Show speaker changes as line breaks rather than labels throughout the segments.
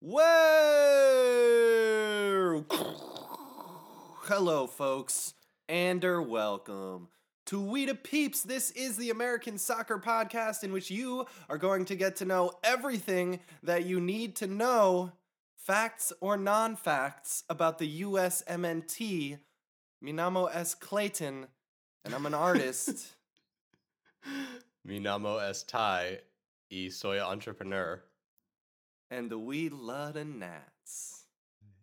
Whoa! Hello, folks, and or welcome to We the Peeps. This is the American Soccer Podcast in which you are going to get to know everything that you need to know, facts or non facts, about the USMNT. Minamo S. Clayton, and I'm an artist.
Mi namo es Tai y soy entrepreneur.
And the we love the Nats.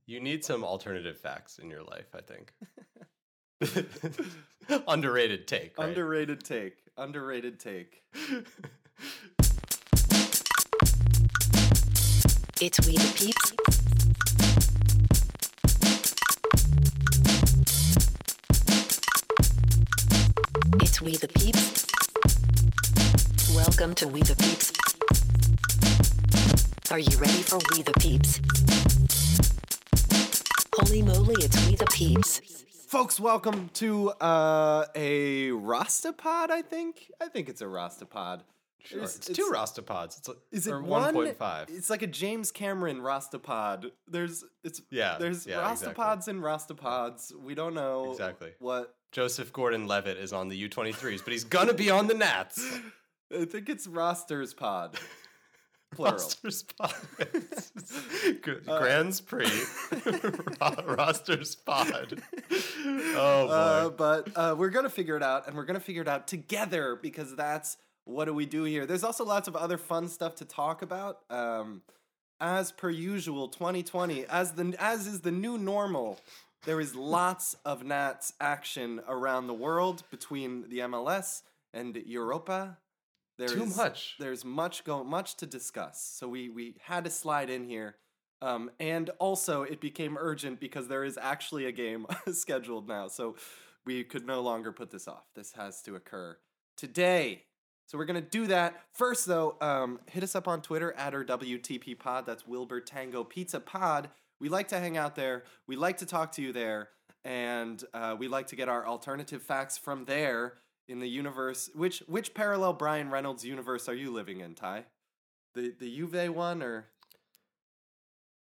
You need some alternative facts in your life, I think. Underrated take. Right?
Underrated take. Underrated take.
It's We the Peeps. It's We the Peeps. Welcome to We the Peeps. Are you ready for We the Peeps? Holy moly, it's We the Peeps.
Folks, welcome to uh, a Rastapod, I think. I think it's a Rastapod.
Sure.
There's-
It's, two Rastapods. It's,
Is it one?
1.5.
It's like a James Cameron Rastapod. There's it's
Yeah,
There's
yeah,
Rastapods and Rastapods. We don't know
Exactly.
what.
Joseph Gordon Levitt is on the U23s, but he's going to be on the Nats.
I think it's Rosters Pod. Plural.
Rosters pod.
Uh,
Grands Prix. Ro- Rosters pod. Oh, boy.
Uh, but uh, we're gonna figure it out, and we're gonna figure it out together because that's what do we do here. There's also lots of other fun stuff to talk about. Um, as per usual, 2020, as the as is the new normal. There is lots of Nats action around the world between the MLS and Europa. There
Too
is-
much.
There's much go much to discuss. So we we had to slide in here. Um, and also, it became urgent because there is actually a game scheduled now. So we could no longer put this off. This has to occur today. So we're going to do that. First, though, um, hit us up on Twitter at our WTP pod. That's Wilbur Tango Pizza Pod. We like to hang out there. We like to talk to you there. And uh, we like to get our alternative facts from there in the universe. Which which parallel Bryan Reynolds universe are you living in, Ty? The the Juve one or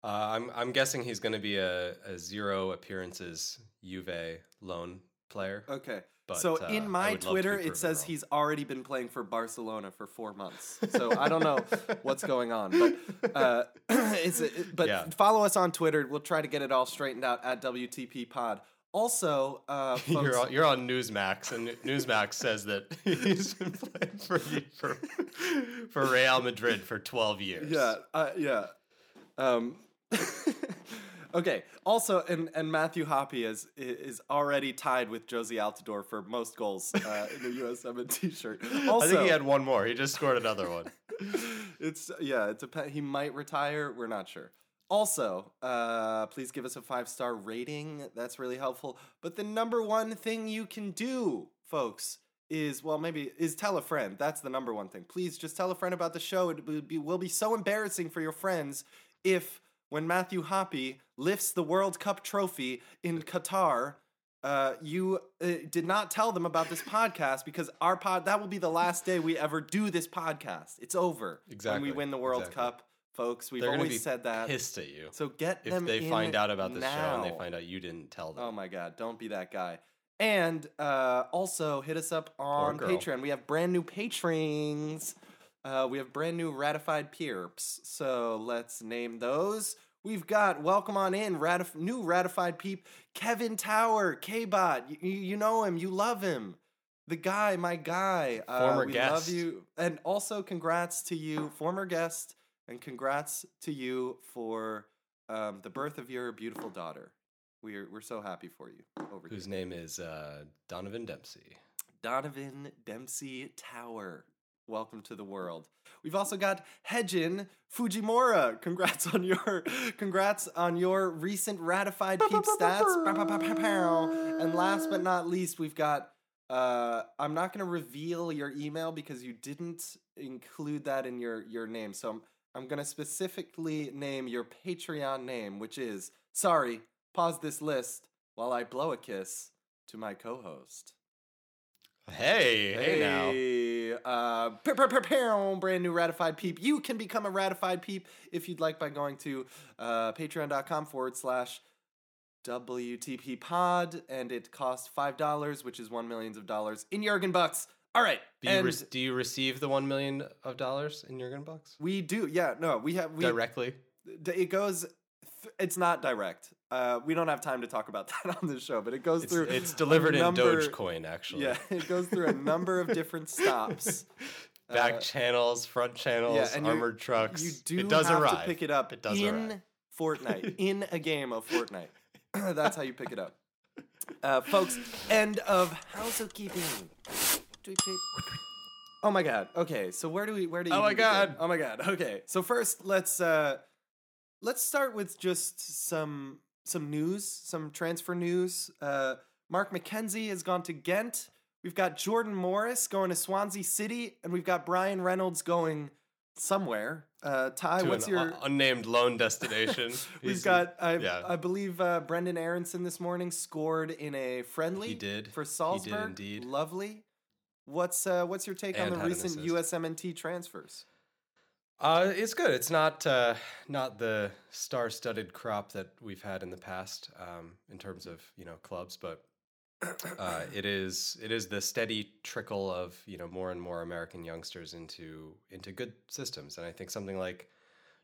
Uh, I'm I'm guessing he's going to be a, a zero appearances Juve loan player.
okay.
But,
so
uh,
in my
would love to be
Twitter, it says
wrong.
he's already been playing for Barcelona for four months. So I don't know what's going on, but uh, it's but
Yeah.
follow us on Twitter. We'll try to get it all straightened out at WTP Pod. Also, uh, folks,
You're on, you're on Newsmax, and Newsmax says that he's been playing for for for Real Madrid for 12 years.
Yeah, uh, yeah. Um, okay. Also, and and Matthew Hoppe is is already tied with Jozy Altidore for most goals uh, in the USM T-shirt. Also,
I think he had one more. He just scored another one.
it's yeah. It's a he might retire. We're not sure. Also, uh, please give us a five star rating. That's really helpful. But the number one thing you can do, folks, is well, maybe is tell a friend. That's the number one thing. Please just tell a friend about the show. It would be, will be so embarrassing for your friends if when Matthew Hoppe lifts the World Cup trophy in Qatar. Uh, you uh, did not tell them about this podcast because our pod that will be the last day we ever do this podcast. It's over
exactly when
we win the World
exactly.
Cup, folks. We've
They're
always
be
said that.
pissed at you
So get
if
them
they
in
find out about this show and they find out you didn't tell them.
Oh my god, don't be that guy. And uh, also hit us up on
girl.
Patreon. We have brand new patrons. Uh, we have brand new ratified peeps. So let's name those. We've got welcome on in ratif- new ratified peep Kevin Tower K-Bot. You, you know him, you love him. The guy, my guy. Uh,
Former
we
guest.
love you. And also congrats to you, former guest, and congrats to you for um, the birth of your beautiful daughter. We're we're so happy for you over
Whose
here.
name is uh, Donovan Dempsey.
Donovan Dempsey Tower. Welcome to the world. We've also got Hedjin Fujimura. Congrats on your congrats on your recent ratified peep stats. And last but not least, we've got uh I'm not going to reveal your email because you didn't include that in your your name. So I'm I'm going to specifically name your Patreon name, which is sorry, pause this list while I blow a kiss to my co-host.
Hey, hey, now.
Hey, uh, pew, pew, pew, brand new ratified peep. You can become a ratified peep if you'd like by going to uh, patreon.com forward slash WTP pod, and it costs $5, which is $1 million of dollars in Jurgen Bucks. All right.
Do you, re- do you receive the one million of dollars in Jurgen bucks
we do, yeah, no, we have, we,
directly?
it goes, th- it's not direct. Uh, we don't have time to talk about that on this show, but it goes
It's,
through.
it's delivered in
number-
Dogecoin, actually.
Yeah, it goes through a number of different stops.
Back
Uh,
channels, front channels,
and you-
armored trucks.
You do
it does
have
arrive.
to pick it up
It does
in
arrive.
Fortnite, in a game of Fortnite. That's how you pick it up. Uh, folks, end of housekeeping. Tweet, tweet. Oh my god. Okay, so where do we where do you
Oh my
even begin?
God.
Oh my god. Okay. So first let's uh let's start with just some some news, some transfer news. Uh Mark McKenzie has gone to Ghent. We've got Jordan Morris going to Swansea City, and we've got Bryan Reynolds going somewhere. Uh Ty,
to
what's
an
your
un- unnamed loan destination.
We've
He's-
got, I,
yeah.
I believe uh, Brenden Aaronson this morning scored in a friendly.
He did.
for Salzburg.
He did indeed.
Lovely. What's uh, what's your take on the recent. USMNT transfers?
Uh, it's good. It's not uh, not the star-studded crop that we've had in the past um, in terms of you know clubs, but uh, it is it is the steady trickle of you know more and more American youngsters into into good systems, and I think something like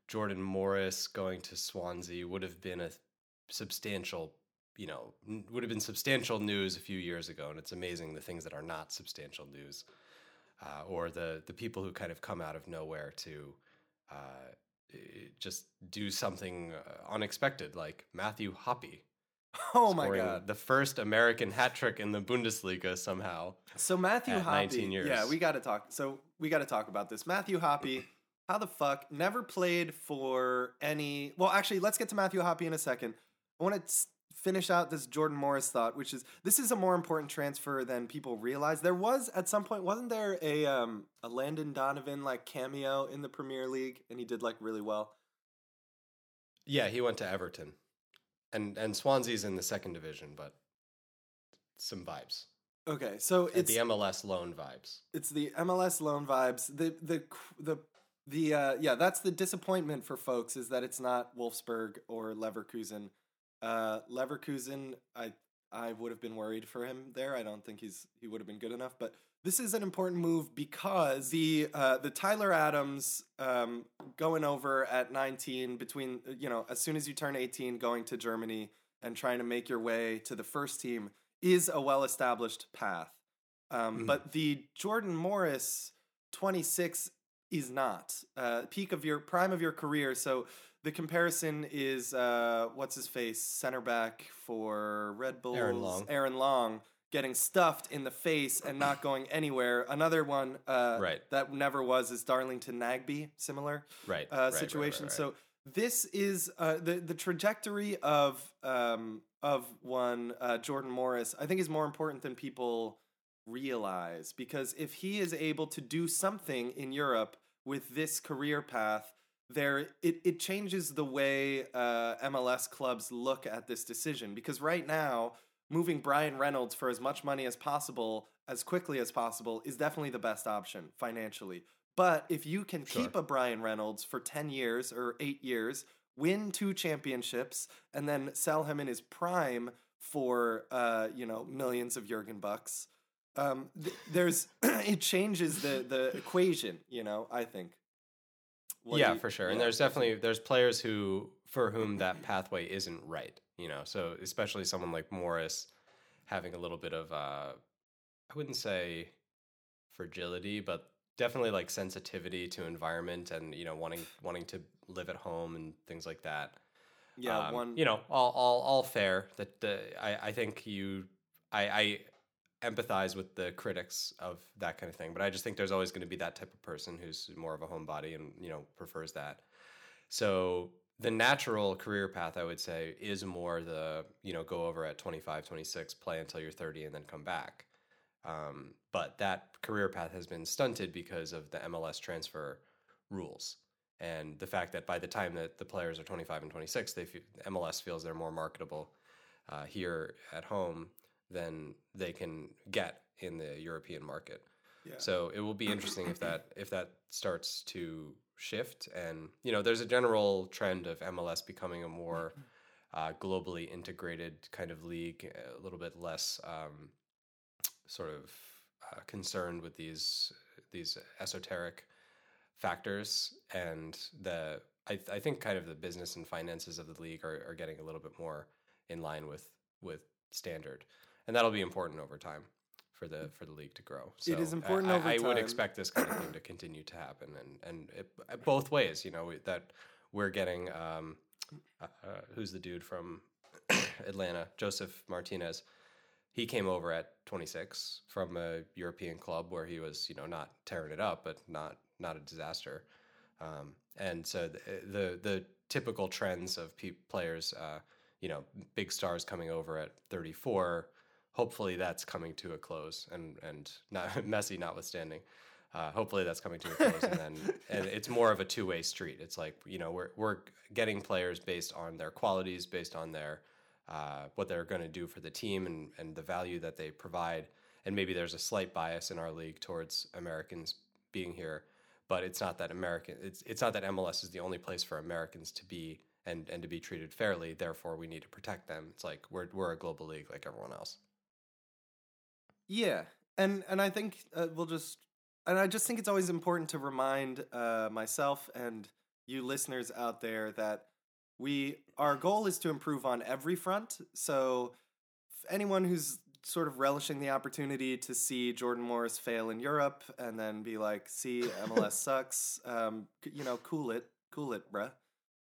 Jordan Morris going to Swansea would have been a substantial you know would have been substantial news a few years ago, and it's amazing the things that are not substantial news uh, or the the people who kind of come out of nowhere to uh, just do something uh, unexpected, like Matthew Hoppe.
Oh my god!
The first American hat trick in the Bundesliga somehow.
So Matthew
at
Hoppe,
19 years.
yeah, we got to talk. So we got to talk about this. Matthew Hoppe, how the fuck never played for any? Well, actually, let's get to Matthew Hoppe in a second. I want to finish out this Jordan Morris thought, which is this is a more important transfer than people realize. There was at some point, wasn't there a um a Landon Donovan like cameo in the Premier League, and he did like really well.
Yeah, he went to Everton, and and Swansea's in the second division, but some vibes.
Okay, so
At
it's
the MLS loan vibes.
it's the MLS loan vibes. The the the the uh, yeah, that's the disappointment for folks is that it's not Wolfsburg or Leverkusen. Uh, Leverkusen, I I would have been worried for him there. I don't think he's he would have been good enough, but this is an important move because the uh, the Tyler Adams um, going over at 19 between uh, you know as soon as you turn 18 going to Germany and trying to make your way to the first team is a well established path. Um,
Mhm.
But the Jordan Morris 26 is not uh, peak of your prime of your career. So the comparison is uh, what's his face center back for Red Bulls
Aaron Long.
Aaron Long getting stuffed in the face and not going anywhere. Another one uh,
Right.
that never was is Darlington Nagbe, similar
Right.
uh,
right,
situation.
right.
So this is uh, the the trajectory of um, of one uh, Jordan Morris. I think is more important than people realize because if he is able to do something in Europe with this career path, there it, it changes the way uh, MLS clubs look at this decision because right now moving Bryan Reynolds for as much money as possible as quickly as possible is definitely the best option financially. But if you can
Sure.
keep a Bryan Reynolds for 10 years or 8 years, win two championships and then sell him in his prime for uh, you know, millions of Jurgen bucks, um, th- there's it changes the the equation, you know, I think.
Yeah,
you-
for sure. And there's definitely there's players who for whom that pathway isn't right. You know, so especially someone like Morris having a little bit of uh, I wouldn't say fragility, but definitely like sensitivity to environment and you know wanting wanting to live at home and things like that.
yeah,
Um,
one
you know all all all fair. That the I I think you I I empathize with the critics of that kind of thing, but I just think there's always going to be that type of person who's more of a homebody and you know prefers that. So the natural career path I would say is more the you know go over at 25 26 play until you're 30 and then come back um, but that career path has been stunted because of the MLS transfer rules and the fact that by the time that the players are 25 and 26 they feel, MLS feels they're more marketable uh, here at home than they can get in the European market.
Yeah.
So it will be interesting if that if that starts to shift. And you know, there's a general trend of MLS becoming a more uh, globally integrated kind of league, a little bit less um, sort of uh, concerned with these these esoteric factors, and the I, I think kind of the business and finances of the league are, are getting a little bit more in line with with standard, and that'll be important over time for the for the league to grow.
It is important
I,
over
I would expect this kind of thing to continue to happen, and and it, uh, both ways. You know we- that we're getting. Um, uh, uh, who's the dude from Atlanta? Josef Martinez. He came over at 26 from a European club where he was, you know, not tearing it up, but not not a disaster. Um, and so the, the the typical trends of pe- players, uh, you know, big stars coming over at 34. Hopefully, that's coming to a close, and and not Messi notwithstanding. Uh, hopefully, that's coming to a close, and then and it's more of a two way street. It's like you know we're we're getting players based on their qualities, based on their uh, what they're going to do for the team, and and the value that they provide. And maybe there's a slight bias in our league towards Americans being here, but it's not that American. It's it's not that MLS is the only place for Americans to be and and to be treated fairly. Therefore, we need to protect them. It's like we're we're a global league like everyone else.
Yeah, and and I think uh, we'll just and I just think it's always important to remind uh, myself and you listeners out there that we our goal is to improve on every front. So anyone who's sort of relishing the opportunity to see Jordan Morris fail in Europe and then be like, "See, MLS sucks," um, you know, cool it, cool it, bruh.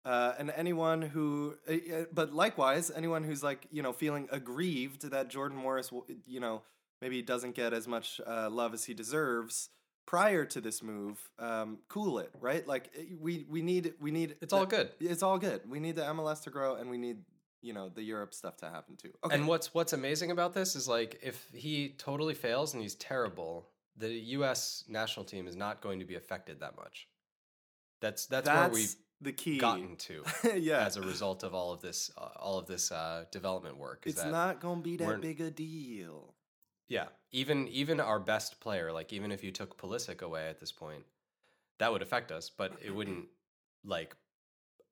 Uh, and anyone who, uh, but likewise, anyone who's like, you know, feeling aggrieved that Jordan Morris, you know, maybe he doesn't get as much uh, love as he deserves prior to this move, um, cool it, right? Like uh, we we need we need
It's all good.
It's all good. We need the MLS to grow, and we need you know the Europe stuff to happen too. Okay.
And what's what's amazing about this is like if he totally fails and he's terrible, the U.S. national team is not going to be affected that much. That's that's, where we've
the key.
gotten to
yeah,
as a result of all of this uh, all of this uh, development work. Is
it's not gonna be that big a deal.
Yeah, even even our best player, like even if you took Pulisic away at this point, that would affect us, but it wouldn't like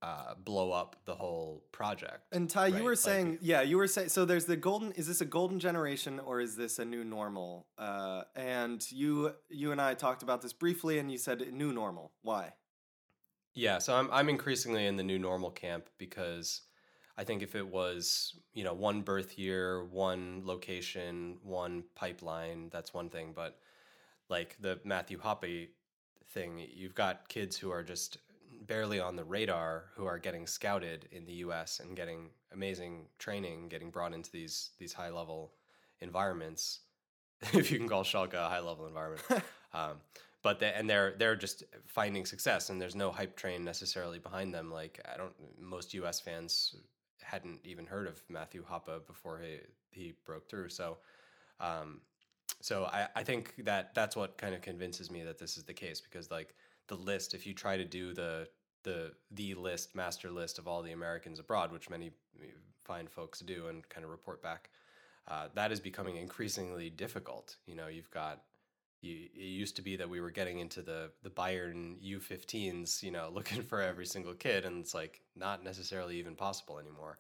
uh, blow up the whole project.
And Ty, you were
Like,
saying, yeah, you were saying. So there's the golden. Is this a golden generation or is this a new normal? Uh, and you, you and I talked about this briefly, and you said new normal. Why?
Yeah, so I'm I'm increasingly in the new normal camp because I think if it was, you know, one birth year, one location, one pipeline, that's one thing, but like the Matthew Hoppe thing, you've got kids who are just barely on the radar who are getting scouted in the US and getting amazing training, getting brought into these these high level environments. if you can call Schalke a high level environment. um, but they, and they're they're just finding success and there's no hype train necessarily behind them like i don't most us fans hadn't even heard of matthew hoppe before he he broke through. So um so i i think that that's what kind of convinces me that this is the case because like the list if you try to do the the the list master list of all the americans abroad which many fine folks do and kind of report back uh, that is becoming increasingly difficult. You know you've got you, it used to be that we were getting into the the Bayern U15s, you know, looking for every single kid, and it's like not necessarily even possible anymore.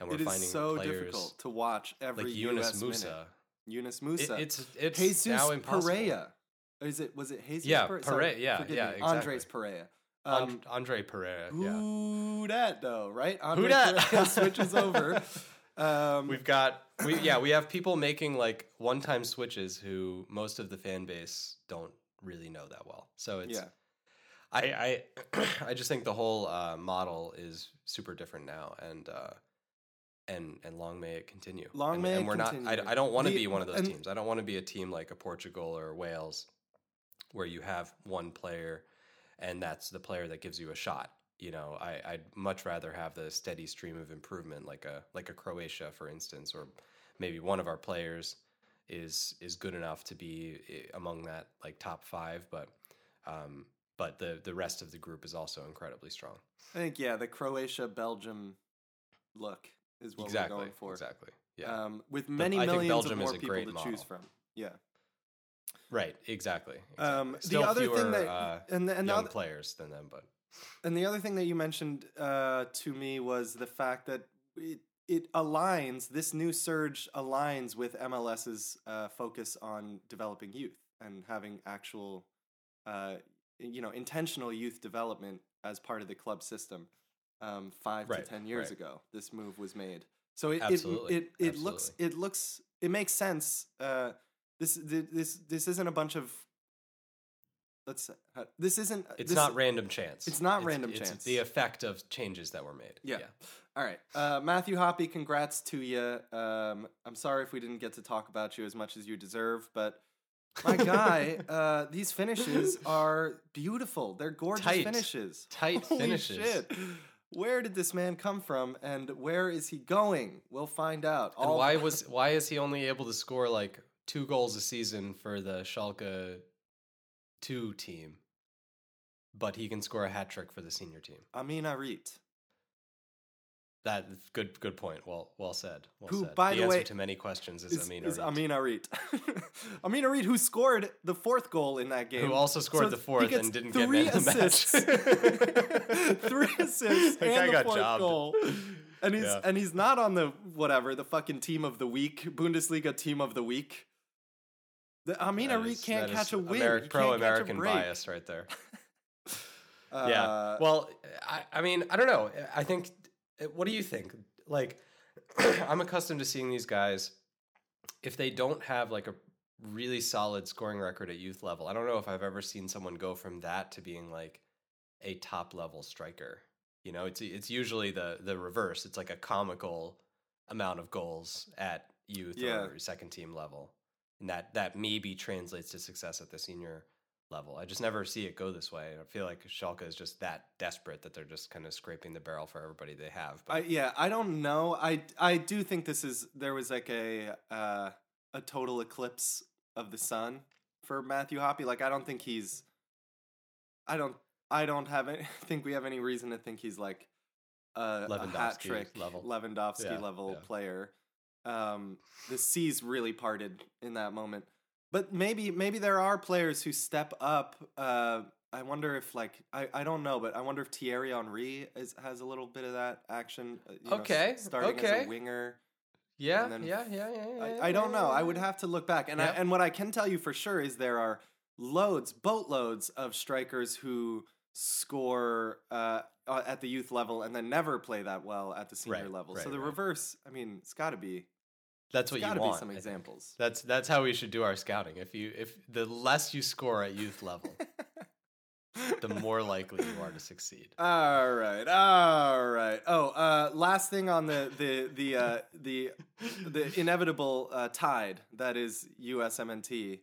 And we're
it is
finding
so
players
difficult to watch every
like Yunus
US
Musah.
minute. Yunus
It,
Musah.
it's it's
Jesus
now impossible.
Perea. Is it? Was it Jesus?
Yeah,
Perea?
Perea, yeah, yeah,
me. Andres
exactly.
Perea.
And-
Um,
Andre Pereira. Yeah,
who that though? Right?
Who
Andres
dat?
Perea switches over. Um,
we've got we yeah we have people making like one time switches who most of the fan base don't really know that well. So it's
yeah.
I I I just think the whole uh, model is super different now, and uh, and and long may it continue.
Long
and,
may
and
it
we're not. I, I don't want to be one of those
and-
teams. I don't want to be a team like a Portugal or Wales, where you have one player, and that's the player that gives you a shot. You know, I, I'd much rather have the steady stream of improvement, like a like a Croatia, for instance, or maybe one of our players is is good enough to be eh, among that like top five, but um, but the the rest of the group is also incredibly strong.
I think yeah, the Croatia Belgium look is what
exactly.
we're going for.
Exactly. Yeah.
Um, with many
I think
millions
Belgium
of
is
more
a
people
great
to
model.
choose from. Yeah.
right. Exactly. exactly.
Um, the other
fewer,
thing that
uh,
and the, and the other,
players than them, but
and the other thing that you mentioned uh, to me was the fact that it it aligns this new surge aligns with MLS's uh, focus on developing youth and having actual, uh, you know, intentional youth development as part of the club system. Um, five
Right,
to ten years
right.
ago, this move was made. So it
Absolutely,
it it, it looks it looks it makes sense. Uh, this this this isn't a bunch of let's uh, this isn't
it's
this-
not random chance.
it's not random
it's
chance.
The effect of changes that were made.
Yeah. All right, uh, Matthew Hoppe, congrats to you. Um, I'm sorry if we didn't get to talk about you as much as you deserve, but my guy, uh, these finishes are beautiful. They're gorgeous
Tight.
finishes.
Tight
Holy
finishes.
shit. Where did this man come from, and where is he going? We'll find out.
And why was why is he only able to score like two goals a season for the Schalke two team, but he can score a hat trick for the senior team?
Amine Harit?
That good good point. Well well said. Well
Who,
said.
by
the
the
answer
way,
to many questions is,
Is,
Amin
is
Arit,
Amine Harit. Amine Harit, who scored the fourth goal in that game.
who also scored
So
the fourth and didn't get
three
man of the
assists.
match.
three assists
That
and the fourth
jobbed.
goal. And he's
Yeah.
and he's not on the whatever the fucking team of the week Bundesliga team of the week. The Amin
That
Arit
is-
can't catch a win.
Ameri- Pro American bias right there.
Uh,
yeah. Well, I, I mean, I don't know. I think. What do you think? Like, I'm accustomed to seeing these guys. If they don't have like a really solid scoring record at youth level, I don't know if I've ever seen someone go from that to being like a top level striker. You know, it's it's usually the the reverse. It's like a comical amount of goals at youth
Yeah.
or second team level, and that that maybe translates to success at the senior level. I just never see it go this way. I feel like Schalke is just that desperate that they're just kind of scraping the barrel for everybody they have. But
I, yeah, I don't know. I I do think this is there was like a uh, a total eclipse of the sun for Matthew Hoppe. Like I don't think he's. I don't. I don't have any, think we have any reason to think he's like a, a hat
Lewandowski
trick
level.
Lewandowski
Yeah,
level
yeah.
player. Um, the seas really parted in that moment. But maybe maybe there are players who step up. Uh, I wonder if like I, I don't know, but I wonder if Thierry Henry is, has a little bit of that action. uh, you know, s-
Okay,
starting as a winger.
yeah,
then
yeah, yeah, yeah, yeah,
I, I don't know. I would have to look back, and I, and what I can tell you for sure is there are loads, boatloads of strikers who score uh, uh, at the youth level and then never play that well at the senior
Right,
level.
right,
so the
right.
reverse, I mean, it's got to be.
That's what you want.
be some
I think.
examples.
That's that's how we should do our scouting. If you if the less you score at youth level, the more likely you are to succeed.
All right, all right. Oh, uh, last thing on the the the uh, the the inevitable uh, tide that is USMNT.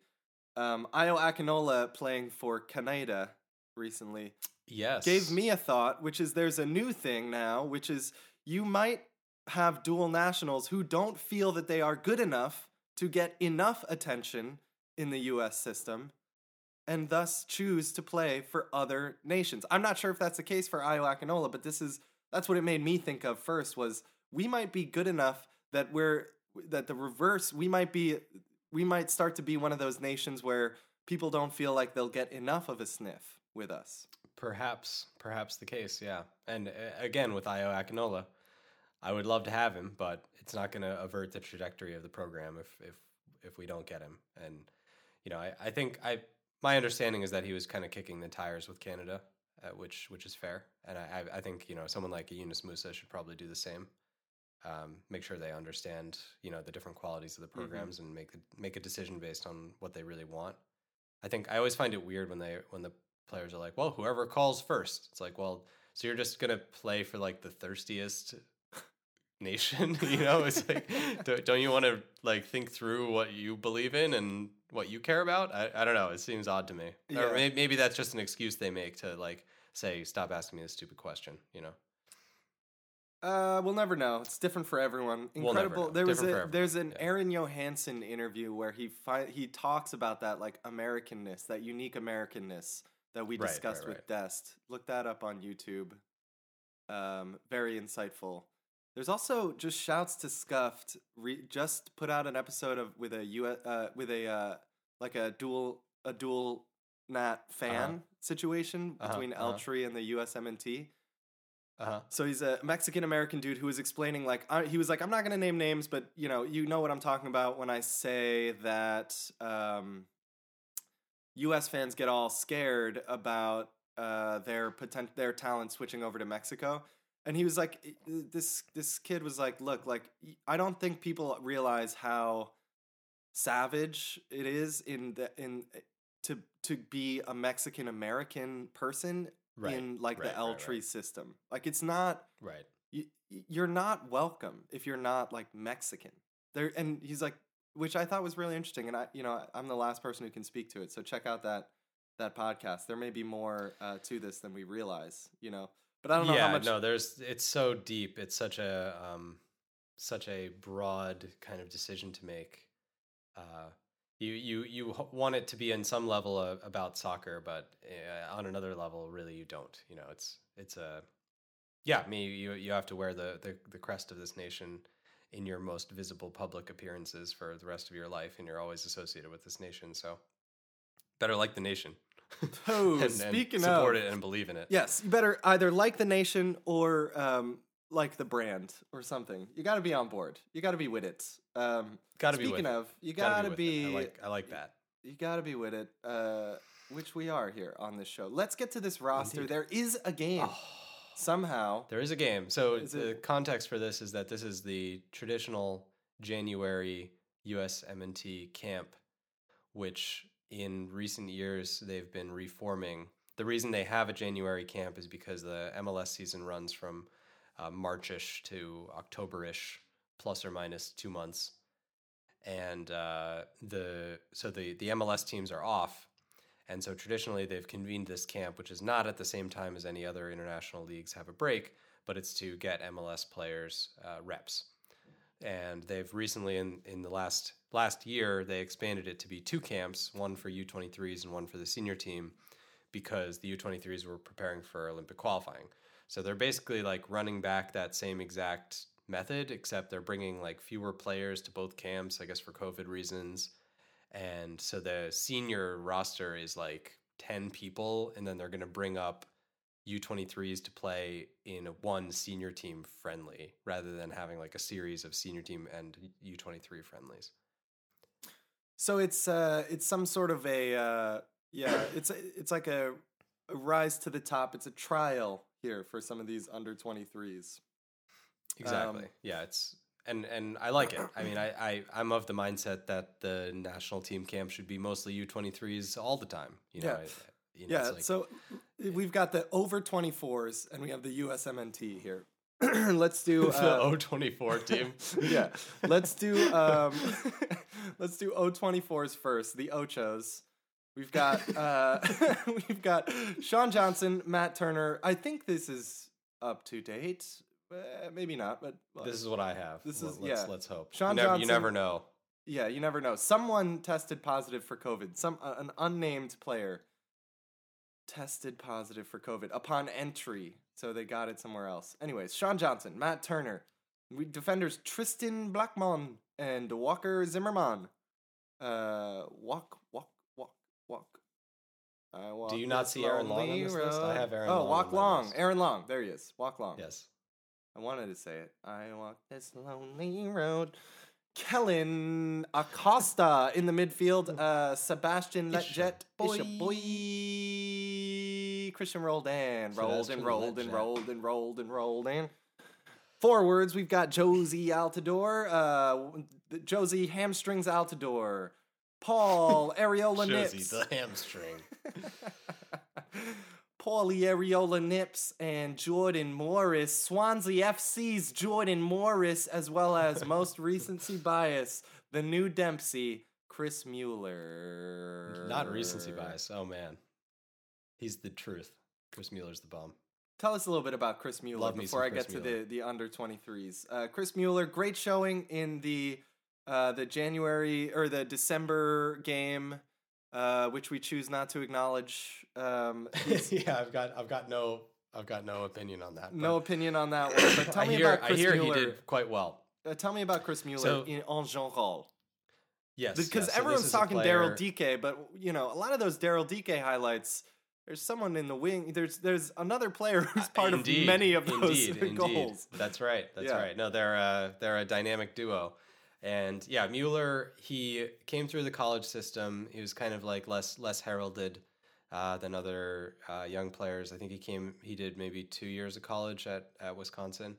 Um, Ayo Akinola playing for Canada recently
Yes.
gave me a thought, which is there's a new thing now, which is you might have dual nationals who don't feel that they are good enough to get enough attention in the US system and thus choose to play for other nations. I'm not sure if that's the case for Ayo Akinola, but this is that's what it made me think of first was we might be good enough that we're that the reverse we might be we might start to be one of those nations where people don't feel like they'll get enough of a sniff with us.
Perhaps, perhaps the case, yeah. And uh, again, with Ayo Akinola, I would love to have him, but it's not going to avert the trajectory of the program if if if we don't get him. And you know, I, I think I my understanding is that he was kind of kicking the tires with Canada, uh, which which is fair. And I I I think you know someone like Yunus Musah should probably do the same. Um, make sure they understand you know the different qualities of the programs and make the, make a decision based on what they really want. I think I always find it weird when they when the players are like, well, whoever calls first. It's like, well, so you're just gonna play for like the thirstiest nation, you know? It's like, don't, don't you want to like think through what you believe in and what you care about? I, I don't know. It seems odd to me.
Yeah.
Or may- maybe that's just an excuse they make to like say, stop asking me this stupid question. You know?
Uh, we'll never know. It's different for everyone.
We'll
Incredible.
know.
There was
Different
a there's an
yeah.
Aron Jóhannsson interview where he fi- he talks about that like Americanness, that unique Americanness that we
Right,
discussed
right,
with Dest. Look that up on YouTube. Um, very insightful. There's also just shouts to Scuffed. Re- just put out an episode of with a U uh, with a uh, like a dual a dual nat fan situation
Uh-huh,
between
uh-huh.
El Tri and the USMNT.
Uh huh.
So he's a Mexican American dude who was explaining like I, he was like I'm not gonna name names, but you know you know what I'm talking about when I say that um, U.S. fans get all scared about uh, their potent their talent switching over to Mexico. And he was like, this this kid was like, look, like I don't think people realize how savage it is in the in to to be a Mexican American person
Right.
in like
right,
the L
right,
tree system. Like it's not
Right.
you, you're not welcome if you're not like Mexican. There and he's like which I thought was really interesting and I you know I'm the last person who can speak to it. So check out that that podcast. There may be more uh, to this than we realize, you know. But I don't know
yeah,
how much
no, there's it's so deep. It's such a um, such a broad kind of decision to make. Uh, you you you want it to be in some level about soccer, but uh, on another level, really, you don't. You know, it's it's a yeah. I mean, you you have to wear the the, the crest of this nation in your most visible public appearances for the rest of your life, and you're always associated with this nation. So better like the nation.
Oh,
and, and support
of-
it and believe in it.
Yes, you better either like the nation or um, like the brand or something. You got to be on board. You got to be with it. Um,
Gotta be
speaking of, you
Gotta
got to
it.
be.
I like I like that.
you got to be with it. Uh, which we are here on this show. Let's get to this roster.
Indeed.
There is a game somehow.
There is a game. So the
it-
context for this is that this is the traditional January USMNT camp, which in recent years they've been reforming. The reason they have a January camp is because the MLS season runs from uh, Marchish to Octoberish, plus or minus two months, and uh, the so the the MLS teams are off, and so traditionally they've convened this camp, which is not at the same time as any other international leagues have a break, but it's to get MLS players uh, reps. And they've recently, in, in the last last year, they expanded it to be two camps, one for U23s and one for the senior team, because the U23s were preparing for Olympic qualifying. So they're basically like running back that same exact method, except they're bringing like fewer players to both camps, I guess for COVID reasons. And so the senior roster is like 10 people, and then they're going to bring up U23s to play in one senior team friendly rather than having like a series of senior team and U23 friendlies.
So it's uh, it's some sort of a uh, yeah. It's it's like a, a rise to the top. It's a trial here for some of these under twenty threes.
Exactly.
Um,
yeah, it's and and I like it. I mean, I, I I'm of the mindset that the national team camp should be mostly U23s all the time. You know,
Yeah.
I- you know,
Yeah,
like-
so we've got the over 24s and we have the USMNT here. let's do
the
uh,
O24 team.
yeah, let's do um let's do O24s first, the Ochos. We've got uh we've got Sean Johnson, Matt Turner. I think this is up to date. Uh, maybe not, but
This is what I have.
This is-
let's,
yeah.
Let's hope.
Sean
you, never, you never know.
yeah, you never know. Someone tested positive for COVID. Some uh, an unnamed player tested positive for COVID upon entry, so they got it somewhere else. Anyways, Sean Johnson, Matt Turner, we defenders Tristan Blackmon and Walker Zimmerman. Uh, walk, walk, walk, walk. I walk
you not see Aaron Long on this list? I have Aaron
Oh,
Long
walk
on
long. Aaron Long. There he is. Walk long.
Yes.
I wanted to say it. I walk this lonely road. Kellyn Acosta in the midfield. Uh, Sebastian Lletget. Isha boy. Cristian Roldan. Rolled and rolled and rolled and rolled and rolled and. Forwards, we've got Jozy Altidore. Uh, Jozy Hamstrings Altidore. Paul Arriola
Jozy
Nips.
the hamstring.
Paulie Arriola Nips and Jordan Morris, Swansea FC's Jordan Morris, as well as most recency bias, the new Dempsey, Chris Mueller.
Not recency bias. Oh man, he's the truth. Chris Mueller's the bomb.
Tell us a little bit about Chris Mueller
Love
before I get to the, the under 23s. Uh, Chris Mueller, great showing in the uh, the January or the December game, uh, which we choose not to acknowledge. Um,
yeah, I've got I've got no I've got no opinion on that.
No opinion on that one. But tell
I
me
hear,
about
I
Chris
hear
Mueller.
he did quite well.
Uh, tell me about Chris Mueller
So-
in en general.
Yes,
Because.
So
everyone's talking Daryl Dike, but you know, a lot of those Daryl Dike highlights, there's someone in the wing. There's there's another player who's part
Indeed,
of many of those
indeed,
goals.
Indeed. That's right. That's
Yeah.
right. No, they're a, they're a dynamic duo. And yeah, Mueller, he came through the college system. He was kind of like less less heralded uh, than other uh, young players. I think he came he did maybe two years of college at, at Wisconsin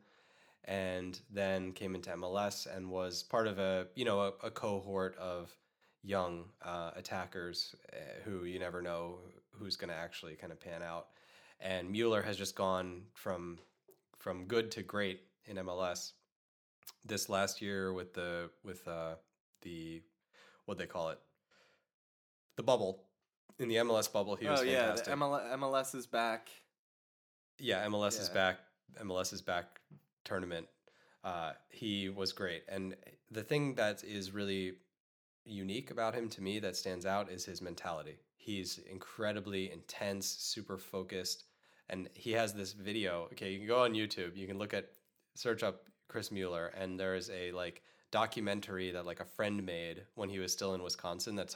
and then came into MLS and was part of a you know a, a cohort of young uh, attackers uh, who you never know who's going to actually kind of pan out. And Mueller has just gone from from good to great in MLS. This last year with the with uh, the what they call it the bubble in the MLS bubble he was
oh yeah,
fantastic.
ML- MLS is back.
Yeah, MLS is back. MLS is back tournament. Uh, he was great, and the thing that is really unique about him to me that stands out is his mentality. He's incredibly intense, super focused, and he has this video. Okay, you can go on YouTube. You can look at search up Chris Mueller, and there is a like documentary that like a friend made when he was still in Wisconsin. That's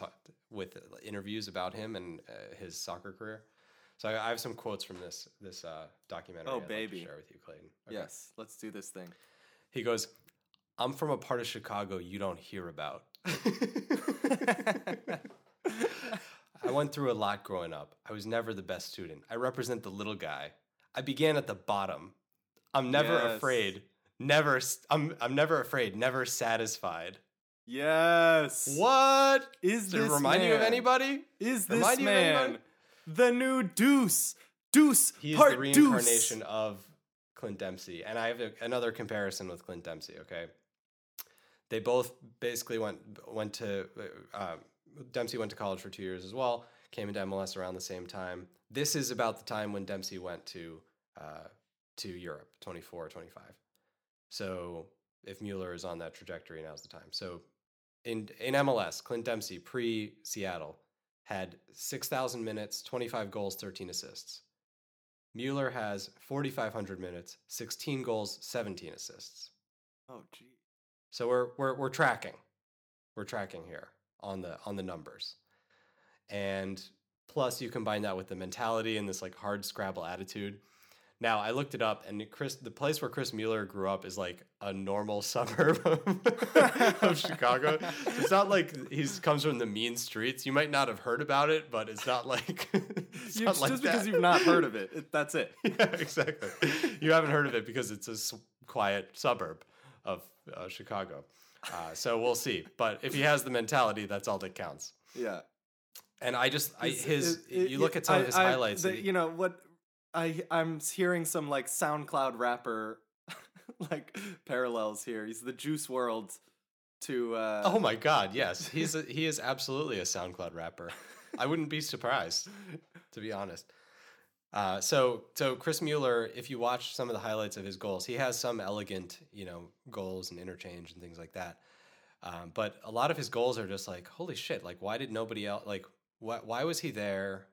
with interviews about him and uh, his soccer career. So I, I have some quotes from this this uh, documentary.
Oh,
I'd like to
baby.
share with you, Clayton. Okay.
Yes, let's do this thing.
He goes, "I'm from a part of Chicago you don't hear about." I went through a lot growing up. I was never the best student. I represent the little guy. I began at the bottom. I'm never
Yes.
afraid. Never. I'm. I'm never afraid. Never satisfied.
yes.
What?
is
Does it
this
remind you of anybody?
Is this
Remind
man the new Deuce? Deuce
He is
part
the
Deuce.
reincarnation of Clint Dempsey. And I have a, another comparison with Clint Dempsey. Okay, they both basically went went to uh, Dempsey went to college for two years as well. Came into MLS around the same time. This is about the time when Dempsey went to uh, to Europe, 24, 25. So if Mueller is on that trajectory, now's the time. So in in MLS, Clint Dempsey pre Seattle had 6,000 minutes, 25 goals, 13 assists. Mueller has 4,500 minutes, 16 goals, 17 assists.
Oh gee.
So we're we're we're tracking. We're tracking here on the on the numbers. And plus you combine that with the mentality and this like hard scrabble attitude. Now I looked it up and Chris the place where Chris Mueller grew up is like a normal suburb of, Chicago. So it's not like he comes from the mean streets. You might not have heard about it, but it's not like it's
You-
not like
just because
that.
you've not heard of it, it that's it.
yeah, exactly. You haven't heard of it because it's a s- quiet suburb of uh, Chicago. Uh, so we'll see. But if he has the mentality, that's all that counts.
Yeah.
And I just, I, his,
it- it-
you look at some of his
I-
highlights.
the-
he-
you know what? I I'm hearing some like SoundCloud rapper like parallels here. He's the Juice WRLD to uh
oh my God, yes, he's a, he is absolutely a SoundCloud rapper. I wouldn't be surprised, to be honest. Uh, so, so Chris Mueller, if you watch some of the highlights of his goals, he has some elegant, you know, goals and interchange and things like that. Um, but a lot of his goals are just like, holy shit! Like, why did nobody else? Like, why, why was he there?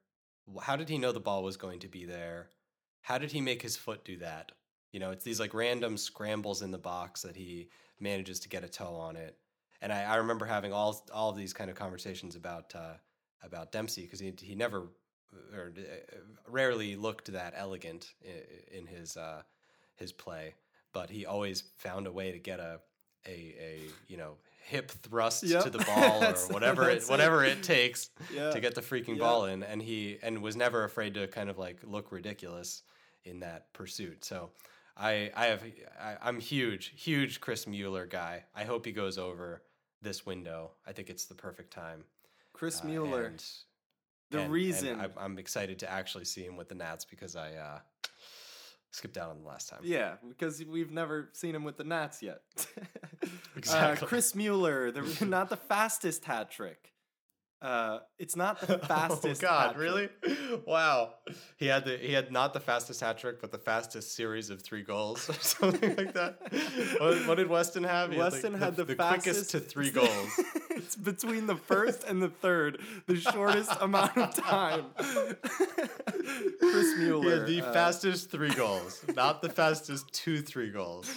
How did he know the ball was going to be there? How did he make his foot do that? You know, it's these like random scrambles in the box that he manages to get a toe on it. And I, I remember having all all of these kind of conversations about uh, about Dempsey because he he never or uh, rarely looked that elegant in, in his uh, his play, but he always found a way to get a a, a you know hip thrust
Yep.
to the ball or whatever it whatever it takes
Yeah.
to get the freaking
Yeah.
ball in, and he and was never afraid to kind of like look ridiculous in that pursuit. So. I, I have I, I'm huge huge Chris Mueller guy. I hope he goes over this window. I think it's the perfect time.
Chris
Uh,
Mueller.
and-
the
and- and
reason
I'm, I'm excited to actually see him with the Nats because I uh, skipped out on the last time.
Yeah, because we've never seen him with the Nats yet.
Exactly.
Uh, Chris Mueller, the not the fastest hat trick, Uh, it's not the fastest.
oh God, really? Wow. He had the he had not the fastest hat trick, but the fastest series of three goals or something like that. What, what did Weston have? He like,
Weston had the,
quickest
fastest
to three goals.
it's between the first and the third, the shortest amount of time. Chris Mueller.
had the
uh,
fastest three goals, not the fastest two three goals.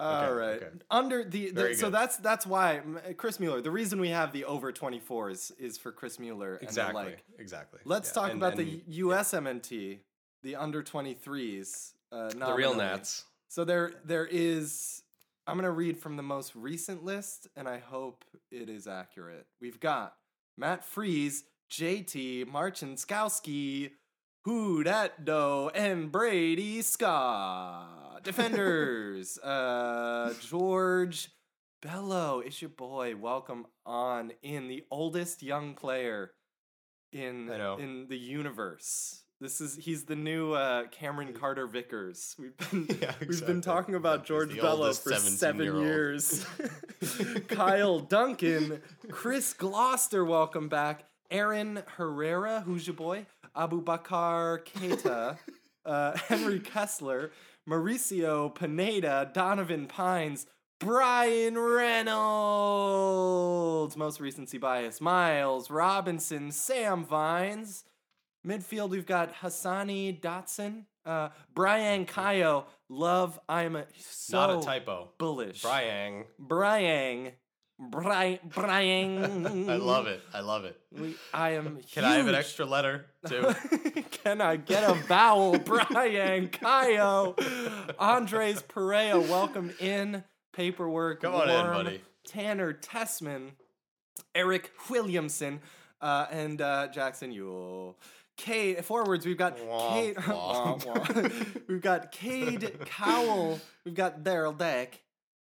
All
Okay,
right.
okay.
Under the, the so
good.
that's that's why Chris Mueller. The reason we have the over 24s is for Chris Mueller and
Exactly.
like.
exactly.
Let's
Yeah,
talk
and-
about
and
the USMNT, the under 23s. Uh,
the real. Nats.
So there there is I'm going to read from the most recent list and I hope it is accurate. We've got Matt Freese, JT, Marcinkowski, Do, and Brady Scott. Defenders, uh George Bello, it's your boy. Welcome on in the oldest young player in in the universe. This is he's the new uh, Cameron Carter Vickers. We've been
Yeah,
we've been talking about
he's
George Bello for seven
17-year-old.
years. Kyle Duncan, Chris Gloster, welcome back. Aaron Herrera, who's your boy? Aboubacar Keita, uh, Henry Kessler, Mauricio Pineda, Donovan Pines, Bryan Reynolds, most recency bias, Miles Robinson, Sam Vines. Midfield, we've got Hassani Dotson, uh, Bryang Kayo. Love, I'm a, so
Not a typo.
bullish.
Brian.
Brian. Brian. Brian.
I love it. I love it.
We, I am
Can I have an extra letter too?
Can I get a vowel? Bryang Kayo. Andres Perea, welcome in. Paperwork.
Come on in, buddy.
Tanner Tessman. Eric Williamson. Uh, and uh, Jackson Yueill. Kate forwards. We've got
Wah,
Kate.
wah.
Wah, wah. we've got Cade Cowell. We've got Daryl Dike.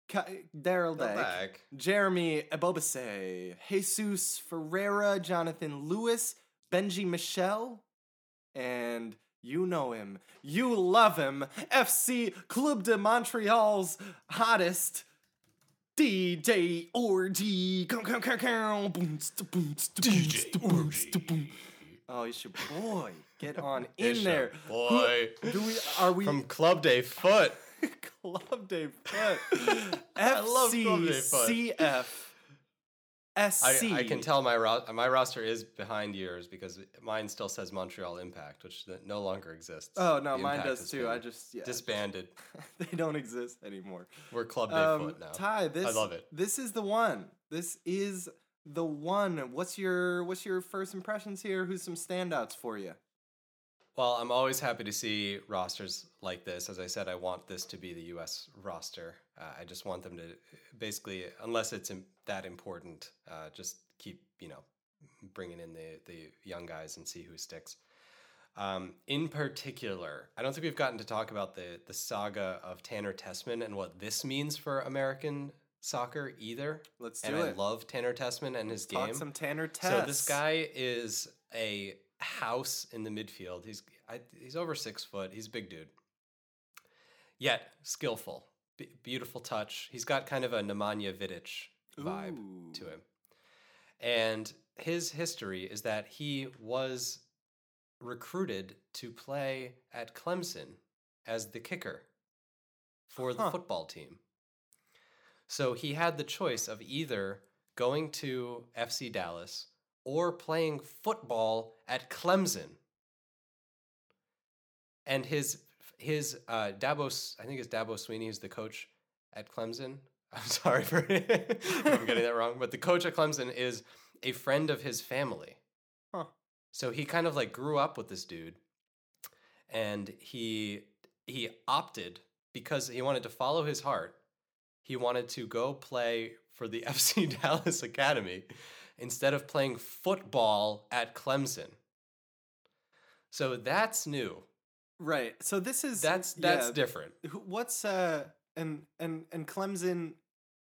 Ka- Daryl
Dike.
Jeremy Ebobisse, Jesus Ferreira, Jonathan Lewis, Benji Michel, and you know him. You love him. FC Club de Montreal's hottest DJ Orgy. Boom. Oh, it's your boy. Get on in
It's
there.
boy.
Do we are we
From Club Day Foot.
Club Day Foot.
I love Club Day Foot.
FCCF.
I,
SC.
I can tell my ro- my roster is behind yours because mine still says Montreal Impact, which no longer exists.
Oh no,
The
mine
Impact
does too. I just yeah,
disbanded.
they don't exist anymore.
We're Club Day
Um,
now.
Ty, this
love it.
This is the one. This is the one. What's your what's your first impressions here? Who's some standouts for you?
Well, I'm always happy to see rosters like this. As I said, I want this to be the U.S. roster. Uh, I just want them to basically, unless it's im- that important, uh, just keep you know bringing in the the young guys and see who sticks. Um, in particular, I don't think we've gotten to talk about the the saga of Tanner Tessman and what this means for American soccer either.
Let's do
and I love Tanner Tessman and his
Talk
game.
some Tanner Tess.
So this guy is a house in the midfield. He's I, he's over six foot. He's a big dude. Yet skillful, B- beautiful touch. He's got kind of a Nemanja Vidic vibe to him. And his history is that he was recruited to play at Clemson as the kicker for the
Huh.
football team. So he had the choice of either going to FC Dallas or playing football at Clemson. And his his uh, Dabo, I think it's Dabo Sweeney, who's the coach at Clemson. I'm sorry for I'm getting that wrong, but the coach at Clemson is a friend of his family.
Huh.
So he kind of like grew up with this dude, and he he opted because he wanted to follow his heart. He wanted to go play for the FC Dallas Academy instead of playing football at Clemson. So that's new.
Right. So this is
That's that's
yeah,
different.
What's uh and and and Clemson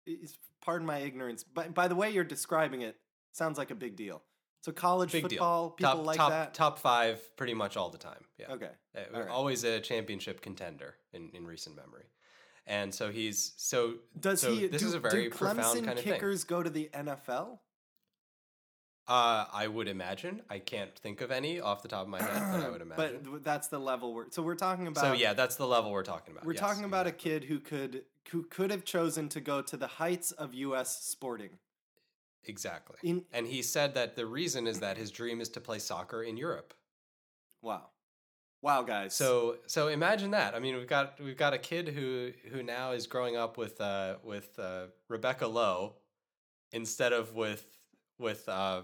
is pardon my ignorance, but by the way you're describing it, sounds like a big deal. So college
Big
football,
deal.
people
top,
like
top,
that.
Top five, pretty much all the time. Yeah.
Okay.
Uh,
right.
Always a championship contender in, in recent memory. And so he's so
Does
so
he?
this
do,
is a very
do
profound
Clemson
kind of thing.
kickers go to the NFL?
Uh, I would imagine. I can't think of any off the top of my head, but I would imagine.
th- that's the level we're. So we're talking about.
so yeah, that's the level we're talking about.
We're
Yes,
talking about
exactly.
a kid who could who could have chosen to go to the heights of U.S. sporting.
Exactly.
In
And he said that the reason is that his dream is to play soccer in Europe.
wow, wow, guys.
So so imagine that. I mean, we've got we've got a kid who who now is growing up with uh with uh, Rebecca Lowe instead of with with uh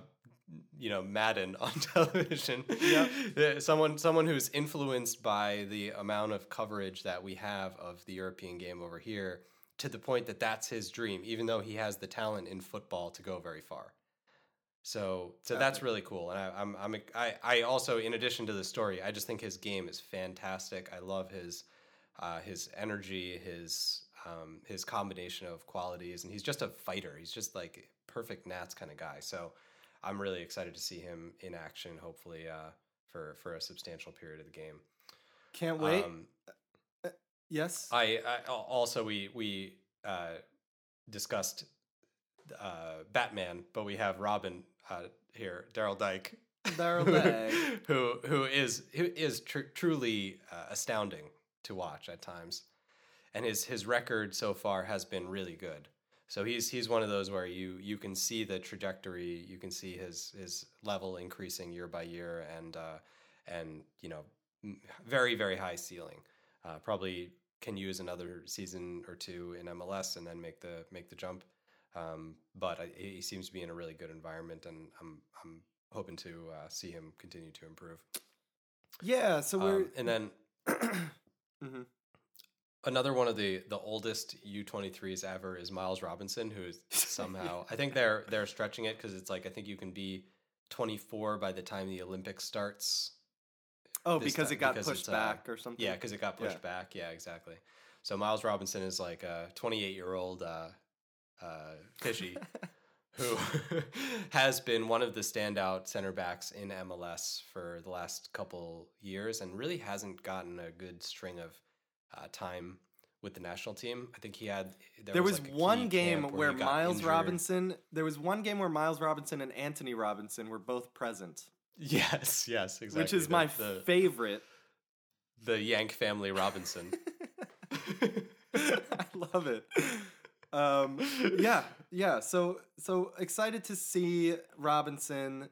you know Madden on television.
Yep.
someone someone who's influenced by the amount of coverage that we have of the European game over here to the point that that's his dream even though he has the talent in football to go very far. So, so that's really cool, and I, I'm, I'm, I, I also, in addition to the story, I just think his game is fantastic. I love his, uh, his energy, his, um, his combination of qualities, and he's just a fighter. He's just like perfect Nats kind of guy. So, I'm really excited to see him in action. Hopefully, uh, for for a substantial period of the game.
can't wait.
Um,
yes.
I, I also we we uh, discussed uh, Batman, but we have Robin uh, here, Daryl Dike,
Daryl Dike.
who who is who is tr- truly uh, astounding to watch at times, and his his record so far has been really good. So he's he's one of those where you you can see the trajectory, you can see his his level increasing year by year, and uh, and you know very very high ceiling. Uh, probably can use another season or two in MLS and then make the make the jump. Um, but I, he seems to be in a really good environment, and I'm I'm hoping to uh, see him continue to improve.
yeah. So we're.
Um, and then
Mhm.
Another one of the the oldest U23s ever is Miles Robinson, who is somehow I think they're they're stretching it because it's like I think you can be 24 by the time the Olympics starts.
Oh, because
time-
it got
because
pushed
uh,
back or something.
Yeah, because it got pushed
Yeah.
back. Yeah, exactly. So Miles Robinson is like a 28 year old uh, uh, fishy who has been one of the standout center backs in MLS for the last couple years and really hasn't gotten a good string of uh, time with the national team. I think he had
There was,
like,
one game
camp
where Miles
injured.
Robinson. There was one game where Miles Robinson and Antonee Robinson were both present,
Yes, yes, exactly.
which is
The-
my
the,
favorite.
the Yank family Robinson.
I love it. Um, yeah, yeah. So so excited to see Robinson.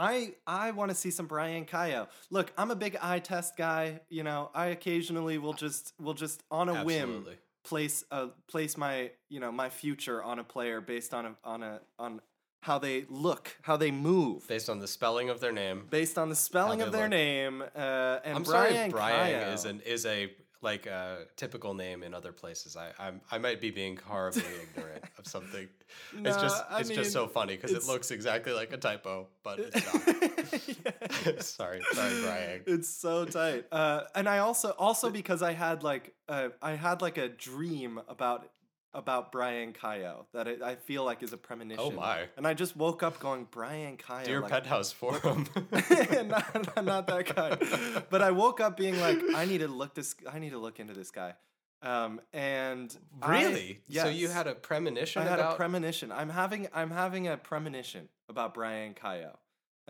I I want to see some Bryang Kayo. Look, I'm a big eye test guy. You know, I occasionally will just will just on a whim place uh place my you know my future on a player based on a on a on how they look, how they move,
Based on the spelling of their name.
based on the spelling of their
look.
name. Uh, and
I'm
Brian
sorry, if Brian is an is a like a typical name in other places. I I'm, I might be being horribly ignorant of something. it's
No,
just
I
it's just so funny because it looks exactly like a typo, but it's not.
Yeah.
sorry, sorry, Brian.
It's so tight. Uh, and I also also because I had like uh, I had like a dream about about Bryang Kayo that it, I feel like is a premonition.
Oh my.
And I just woke up going Bryang Kayo.
Dear
like,
Penthouse Forum.
not, not, not that guy. But I woke up being like, I need to look this. I need to look into this guy. Um, and I-
really? So you had a premonition
I had
about
a premonition. I'm having I'm having a premonition about Bryang Kayo.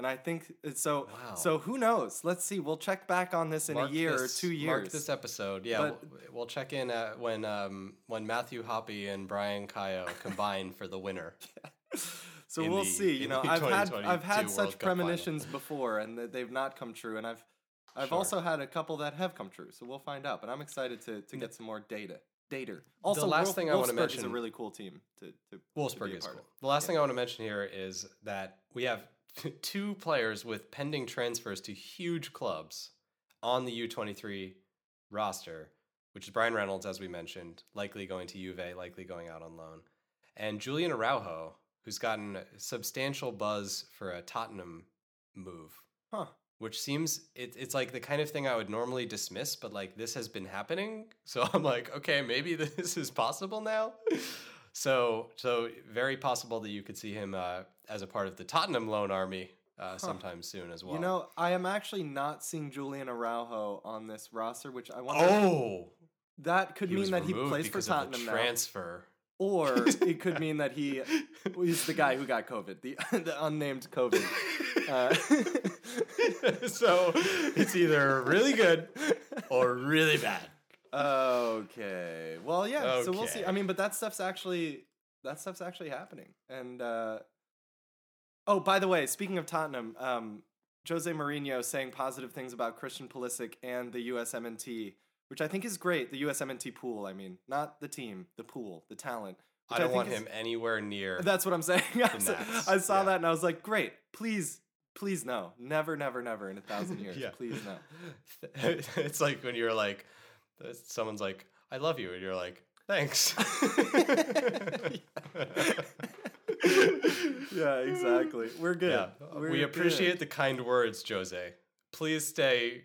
And I think it's so
Wow.
so who knows? Let's see. We'll check back on this in
Mark
a year
this-
or two years.
Mark this episode. Yeah,
But-
we'll, we'll check in uh, when um, when Matthew Hoppe and Bryang Kayo combine for the winner.
Yeah.
so
we'll
the-
see. You know, I've had I've had
World
such
Cup final.
premonitions before and th- they've not come true and I've I've
Sure.
also had a couple that have come true. So we'll find out, but I'm excited to to get some more data. Data. Also,
last
Wolf-
thing I wanna
mention is a really cool team to to to
Wolfsburg
be a
is cool.
of.
The last
Yeah.
thing I want to mention here is that we have two players with pending transfers to huge clubs on the U23 roster, which is Bryan Reynolds, as we mentioned, likely going to Juve, likely going out on loan, and Julian Araujo, who's gotten substantial buzz for a Tottenham move.
Huh.
Which seems it, it's like the kind of thing I would normally dismiss, but like this has been happening, so I'm like, okay, maybe this is possible now. So, so very possible that you could see him uh, as a part of the Tottenham loan army uh, sometime soon as well.
You know, I am actually not seeing Julian Araujo on this roster, which I wonder.
oh,
that could
he
mean that he plays for Tottenham
the
now.
transfer.
or it could mean that he he's the guy who got COVID, the the unnamed COVID. Uh,
so it's either really good or really bad.
Okay. Well, yeah. So we'll see. I mean, but that stuff's actually that stuff's actually happening. And uh, oh, by the way, speaking of Tottenham, um, Jose Mourinho saying positive things about Christian Pulisic and the USMNT, which I think is great. The USMNT pool. I mean, not the team, the pool, the talent.
I don't
think
want
is-
him anywhere near.
That's what I'm saying. I saw- I saw
yeah.
that and I was like, great. Please, please no. Never, never, never in a thousand years.
Yeah.
Please no.
it's like when you're like, someone's like, "I love you," and you're like, "Thanks."
yeah, exactly. We're good.
yeah,
We're
we
good.
appreciate the kind words, Jose. Please stay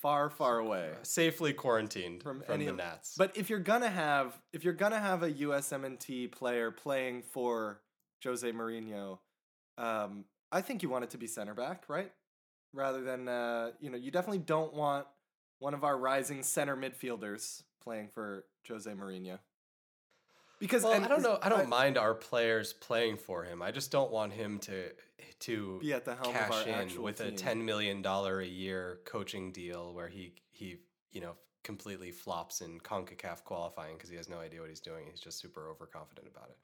far, far away.
safely quarantined
From
from,
any
the Nats.
But if you're gonna have if you're gonna have a USMNT player playing for Jose Mourinho, um, I think you want it to be center back, right? Rather than uh, you know, you definitely don't want one of our rising center midfielders playing for Jose Mourinho. Because
well, I don't know. I don't
I-
mind our players playing for him. I just don't want him to to
be at the helm of
cash in with a ten million dollar a year coaching deal where he he you know completely flops in Concacaf qualifying because he has no idea what he's doing. He's just super overconfident about it.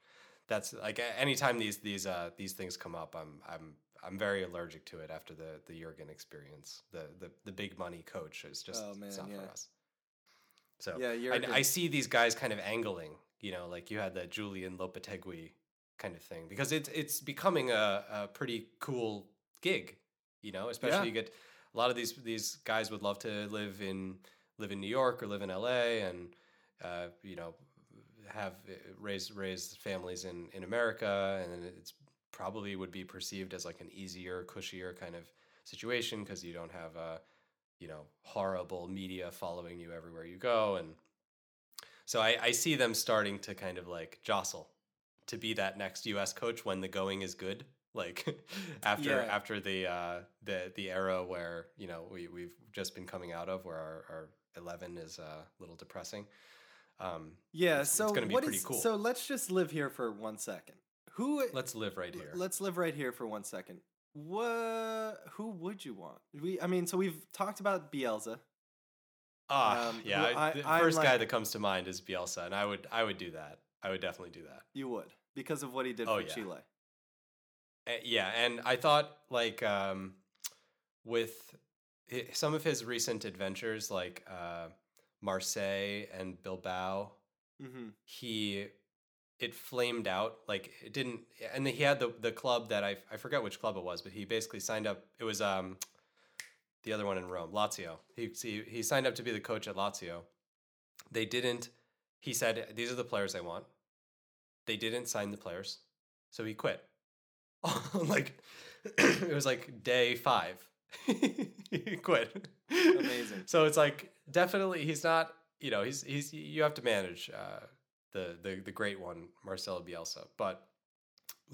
That's like anytime these these uh these things come up, I'm I'm I'm very allergic to it after the the Jurgen experience. The the the big money coach is just
Oh,
it's not
yeah.
for us. So
Yeah,
I,
Jurgen.
I see these guys kind of angling, you know, like you had the Julen Lopetegui kind of thing because it's it's becoming a, a pretty cool gig, you know. Especially
Yeah.
you get a lot of these these guys would love to live in live in New York or live in L.A. and uh, you know have uh, raise raise families in in America, and it's probably would be perceived as like an easier, cushier kind of situation because you don't have a you know horrible media following you everywhere you go and so I, I see them starting to kind of like jostle to be that next us coach when the going is good like after
Yeah.
after the uh the the era where you know we, we've just been coming out of where our, our 11 is uh, a little depressing um
Yeah,
It's- it's
so
gonna be
what
pretty
is-
cool.
So let's just live here for one second. Who
let's live right here
Let's live right here for one second. What? Who would you want? We, I mean, so we've talked about Bielsa.
ah
um,
yeah I,
I-
the
I'm
1st guy
like-
that comes to mind is bielsa and i would i would do that i would definitely do that
You would because of what he did
Oh,
for
yeah.
Chile.
Uh, yeah, and I thought like um, with some of his recent adventures, like uh, Marseille and Bilbao,
Mm-hmm.
he it flamed out. Like it didn't, and then he had the the club that I I forget which club it was, but he basically signed up. It was um the other one in Rome, Lazio. He he, he signed up to be the coach at Lazio. They didn't. He said, "These are the players I want." They didn't sign the players, so he quit. like it was like day five. he quit.
Amazing.
So it's like definitely he's not. You know, he's he's you have to manage uh, the the the great one, Marcelo Bielsa. But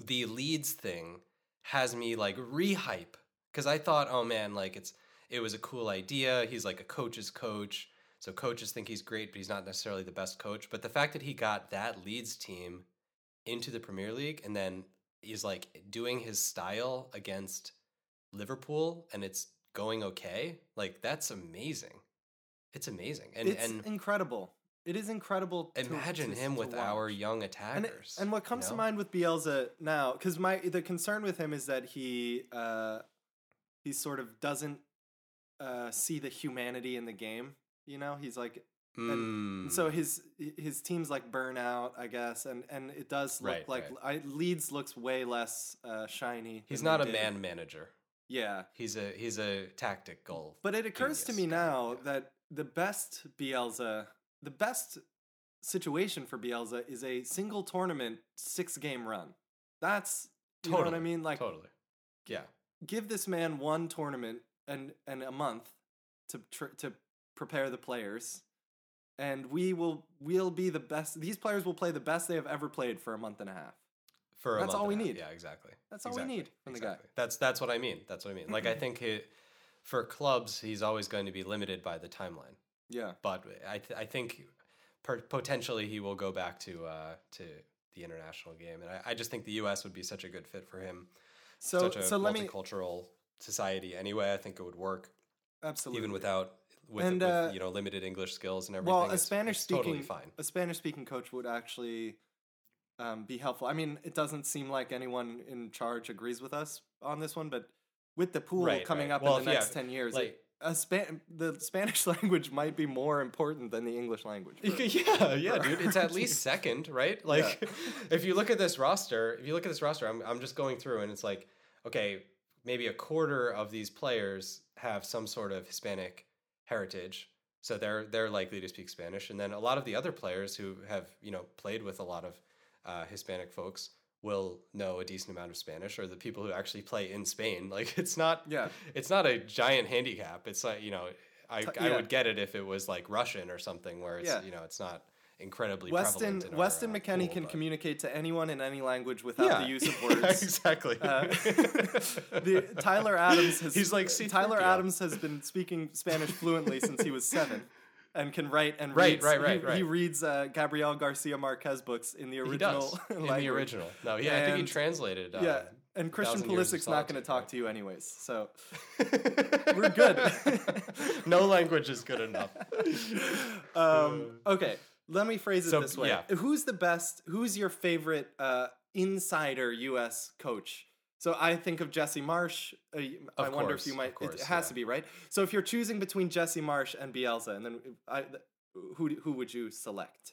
the Leeds thing has me like rehype because I thought, oh man, like it's it was a cool idea. He's like a coach's coach. So coaches think he's great, but he's not necessarily the best coach. But the fact that he got that Leeds team into the Premier League and then he's like doing his style against Liverpool and it's going okay, like that's amazing. It's amazing. And
it's
and
incredible. It is incredible. to-
imagine him with our young
And,
attackers.
and what
you
comes to mind with Bielsa now, because my the concern with him is that he uh, he sort of doesn't uh, see the humanity in the game. You know, he's like
Mm,
so his his teams like burn out, I guess, and and it does look
Right,
like I, Leeds looks way less uh, shiny.
he's not a
did.
man manager.
Yeah,
He's a he's a tactical.
but it occurs to me
guy,
now
yeah.
that the best Bielsa, the best situation for Bielsa is a single tournament six game run. That's you know what I
Totally,
mean. Like
totally. Yeah.
give this man one tournament and and a month to tr- to prepare the players and we will we'll be the best these players will play the best they have ever played for a month and a half
For a
That's all we
and a half.
need.
Yeah, exactly.
That's all we need from the guy.
That's that's what I mean. That's what I mean. Like I think he, for clubs, he's always going to be limited by the timeline.
Yeah
But I th- I think per- potentially he will go back to uh, to the international game, and I, I just think the U.S. would be such a good fit for him.
So
such a
so let me
multicultural society anyway. I think it would work
absolutely
even without with,
And,
with
uh,
you know limited English skills and everything.
well a Spanish speaking
totally
a Spanish speaking coach would actually um, be helpful. I mean, it doesn't seem like anyone in charge agrees with us on this one, but with the pool
Right,
coming
right.
up
Well,
in the
if- yeah,
next ten years,
like-
a Span- the Spanish language might be more important than the English language. for-
yeah, yeah, dude. It's at least second, right? Like, if you look at this roster, if you look at this roster, I'm I'm just going through, and it's like, okay, maybe a quarter of these players have some sort of Hispanic heritage, so they're they're likely to speak Spanish, and then a lot of the other players who have you know played with a lot of uh, Hispanic folks will know a decent amount of Spanish, or the people who actually play in Spain. Like, it's not
Yeah.
it's not a giant handicap. It's like you know. I, I would get it if it was like Russian or something where it's
Yeah.
you know it's not incredibly
Weston
prevalent in our,
Weston
uh,
McKennie
pool,
can
but-
communicate to anyone in any language without
yeah.
the use of
Yeah,
words.
exactly.
Uh, the, Tyler Adams has
He's like
Tyler
C-3PO.
Adams has been speaking Spanish fluently since he was seven, and can write and
Right,
reads,
right,
he,
right,
He
right.
reads uh, Gabriel Garcia Marquez books in the original.
he does in the original. No, yeah, I think he translated. Uh,
Yeah, and Christian Pulisic's not going to talk
right?
to you anyways, so we're good.
no language is good enough.
um, okay, let me phrase it
So,
this way:
yeah.
Who's the best? Who's your favorite uh, insider U.S. coach? So I think of Jesse Marsch. Uh, y- I
Of
wonder if you might. it-
course,
it has
yeah.
to be right. So if you're choosing between Jesse Marsch and Bielsa, and then I, th- who who would you select?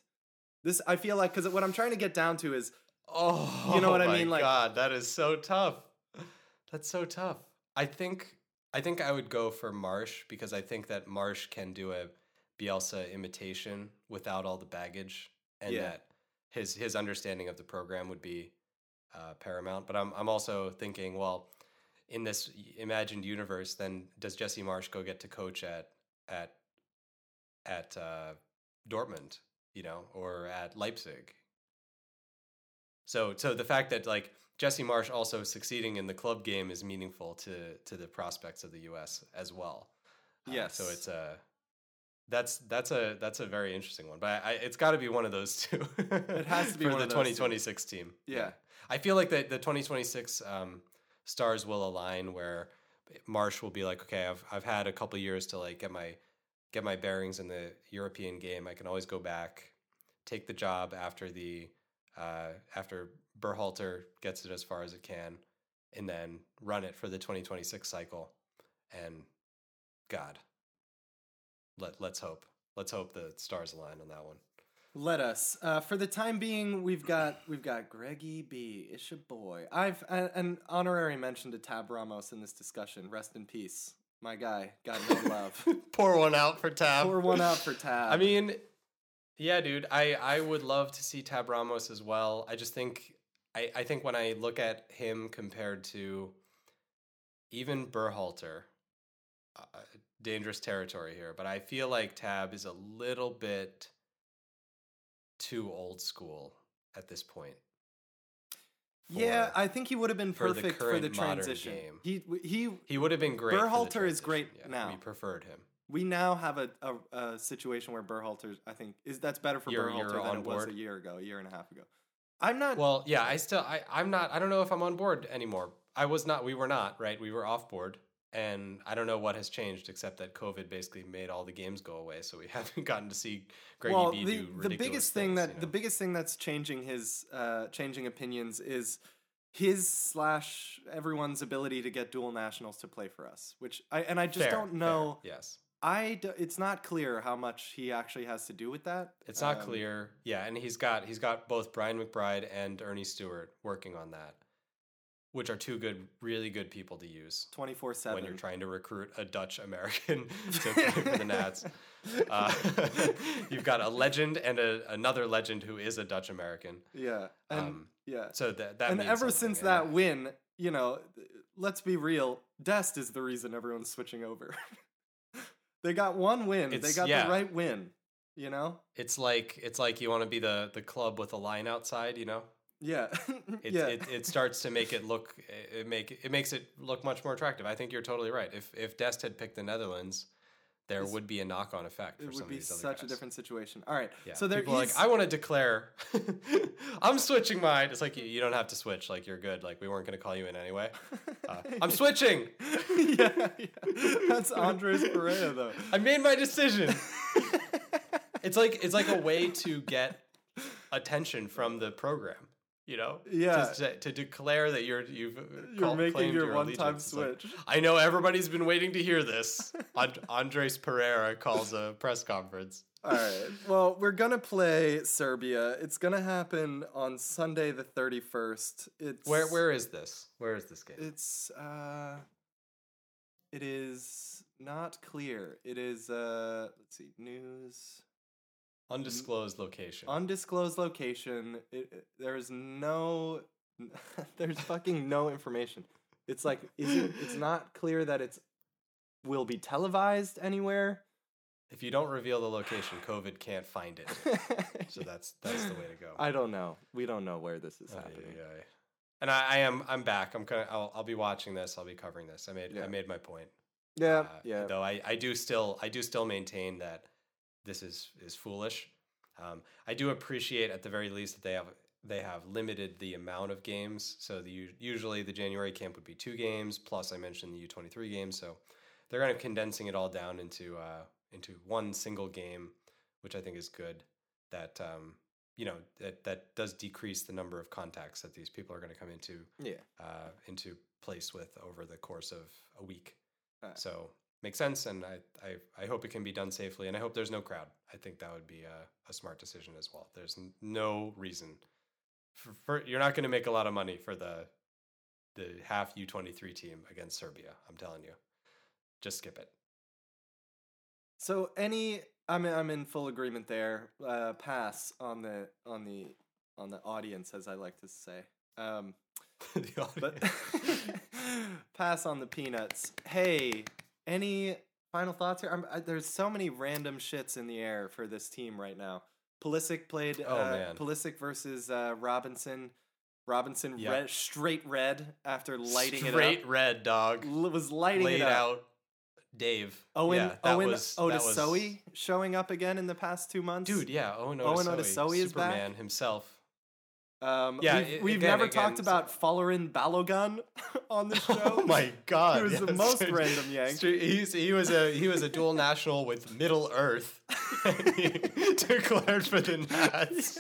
This I feel like because what I'm trying to get down to is
Oh,
You know what I
my
mean? Like-
God, that is so tough. That's so tough. I think I think I would go for Marsch because I think that Marsch can do a Bielsa imitation without all the baggage, and
Yeah.
that his his understanding of the program would be uh, paramount. But I'm I'm also thinking, well, in this imagined universe, then does Jesse Marsch go get to coach at at at uh, Dortmund, you know, or at Leipzig? So so the fact that like Jesse Marsch also succeeding in the club game is meaningful to to the prospects of the U.S. as well. Uh,
Yes.
so it's a that's that's a that's a very interesting one, but I, it's got to be one of those two. it
has to be
for the
of those two.
2026 team.
Yeah.
I feel like the the 2026 um, stars will align where Marsch will be like, okay, I've I've had a couple years to like get my get my bearings in the European game. I can always go back, take the job after the uh, after Berhalter gets it as far as it can, and then run it for the 2026 cycle. And God, let let's hope let's hope the stars align on that one.
Let us. Uh, for the time being, we've got we've got Greggy B. It's your boy. I've a- an honorary mention to Tab Ramos in this discussion. Rest in peace, my guy. Got no love.
Pour one out for Tab.
Pour one out for Tab.
I mean, yeah, dude. I I would love to see Tab Ramos as well. I just think I I think when I look at him compared to even Berhalter, uh, dangerous territory here. But I feel like Tab is a little bit too old school at this point.
yeah, I think he would have been
for the
perfect for the transition.
game.
He he.
he would have been great. for the
Berhalter is great
transition.
now.
We preferred him.
We now have a, a, a situation where Berhalter, I think, is that's better for
You're-
Berhalter
you're
than it was a year ago, a year and a half ago. I'm not.
Well, yeah, I still I I'm not I don't know if I'm on board anymore. I was not we were not, right? We were off board and I don't know what has changed except that COVID basically made all the games go away, so we haven't gotten to see Greggy
well,
B
the,
do
the biggest thing
things,
that
you know?
the biggest thing that's changing his uh, changing opinions is his slash everyone's ability to get dual nationals to play for us. Which I and I just
Fair,
don't
fair,
know.
Yes.
I d- it's not clear how much he actually has to do with that.
It's not
Um,
clear. Yeah, and he's got he's got both Brian McBride and Earnie Stewart working on that, which are two good, really good people to use
24 7
when you're trying to recruit a Dutch American to play for the Nats. Uh, you've got a legend and a, another legend who is a Dutch American.
Yeah, and
Um,
yeah,
So that that
and ever since that win, you know, let's be real. Dest is the reason everyone's switching over. they got one win. they got
yeah.
the right win. You know.
it's like it's like you want to be the the club with a line outside, you know.
Yeah.
It,
yeah.
it, it starts to make it look it make it makes it look much more attractive. I think you're totally right. If if Dest had picked the Netherlands, there
This-
would be a knock on effect for
it
some
would
of
be such a different situation. All right.
Yeah.
So there
People
is
like, I want to declare, I'm switching mine. It's like you, you don't have to switch. Like you're good. Like we weren't going to call you in anyway. Uh, I'm switching.
yeah, yeah. That's Andres Perea though.
I made my decision. it's like it's like a way to get attention from the program. You know,
Yeah.
to, to, declare that you're you've
You're making
claimed
your one-time.
It's like,
switch.
I know everybody's been waiting to hear this. And- Andres Pereira calls a press conference.
All right. Well, we're gonna play Serbia. It's gonna happen on Sunday the thirty first. It's
Where where is this? Where is this game?
It's uh, it is not clear. It is uh, let's see, news
Undisclosed location.
undisclosed location. It, it- there's no, there's fucking no information. It's like isn't it's not clear that it's will be televised anywhere.
if you don't reveal the location, COVID can't find it. So that's that's the way to go.
I don't know. We don't know where this is happening.
And I, I am I'm back. I'm kind of I'll, I'll be watching this. I'll be covering this. I made
Yeah.
I made my point.
Yeah,
Uh,
yeah.
Though I, I do still I do still maintain that this is is foolish. Um, I do appreciate at the very least that they have they have limited the amount of games. So the usually the January camp would be two games plus I mentioned the U twenty three games. So they're kind of condensing it all down into uh, into one single game, which I think is good. That um, you know that that does decrease the number of contacts that these people are going to come into
yeah.
uh, into place with over the course of a week.
Uh,
So makes sense, and I, I I hope it can be done safely, and I hope there's no crowd. I think that would be a, a smart decision as well. There's no reason for, for you're not going to make a lot of money for the the half U twenty three team against Serbia. I'm telling you, just skip it.
So any, I'm I'm in full agreement there. Uh, pass on the on the on the audience, as I like to say. Um,
The
but
audience.
pass on the peanuts. Hey, any final thoughts here? I'm, I, there's so many random shits in the air for this team right now. Pulisic played.
Oh,
uh,
man.
Pulisic versus uh, Robinson. Robinson
Yeah.
red, straight red after lighting it up.
straight red dog.
L- was lighting
laid
it up.
out. Dave.
Owen
yeah,
Owen
was, was-
showing up again in the past two months.
Dude, yeah, Owen
Owen
Otasowie,
Otasowie is back?
Superman himself.
Um,
Yeah,
we've,
i-
we've
again-
never
again,
talked about Folarin Balogun on the show.
Oh my god!
He was the most random yank.
He's, he was a he was a dual national with Middle Earth. He declared for the Nats.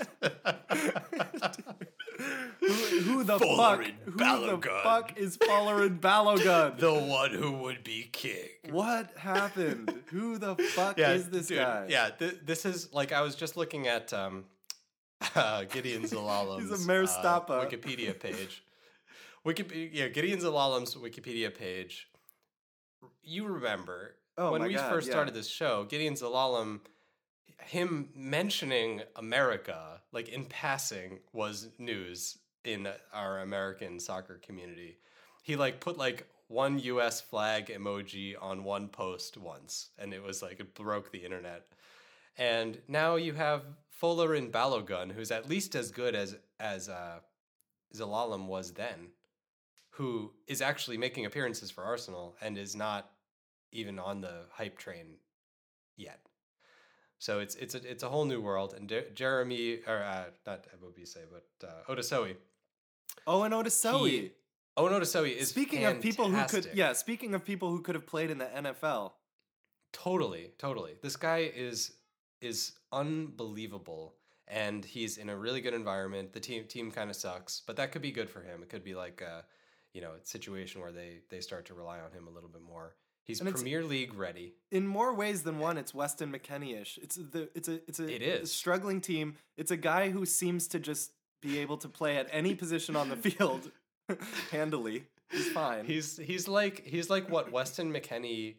who, who the
Follerin
fuck? Who the fuck is Folarin Balogun?
the one who would be king.
what happened? Who the fuck
Yeah,
is this
dude,
guy?
Yeah, th- this is like I was just looking at um, uh, Gedion Zelalem's
He's a Mayor
uh, Wikipedia page. Wikipedia, yeah, Gedion Zelalem's Wikipedia page. You remember
Oh
when we
God,
first
yeah.
started this show, Gedion Zelalem, him mentioning America, like in passing, was news in our American soccer community. He like put like one US flag emoji on one post once, and it was like it broke the internet. And now you have Folarin Balogun, who's at least as good as as uh, Zelalem was then, who is actually making appearances for Arsenal and is not even on the hype train yet. So it's it's a it's a whole new world. And De- Jeremy or uh, not Ebobisse, but uh, Otasowie.
Owen Otasowie.
He- Owen Otasowie is
Speaking of people who could, yeah. Speaking of people who could have played in the NFL.
Totally, totally. This guy is is unbelievable, and he's in a really good environment. The team team kind of sucks, but that could be good for him. It could be like a you know situation where they they start to rely on him a little bit more. He's
And
Premier League ready.
in more ways than one, it's Weston McKennie-ish. It's the it's a it's a,
It
a struggling team. It's a guy who seems to just be able to play at any position on the field handily. He's fine.
He's he's like he's like what Weston McKennie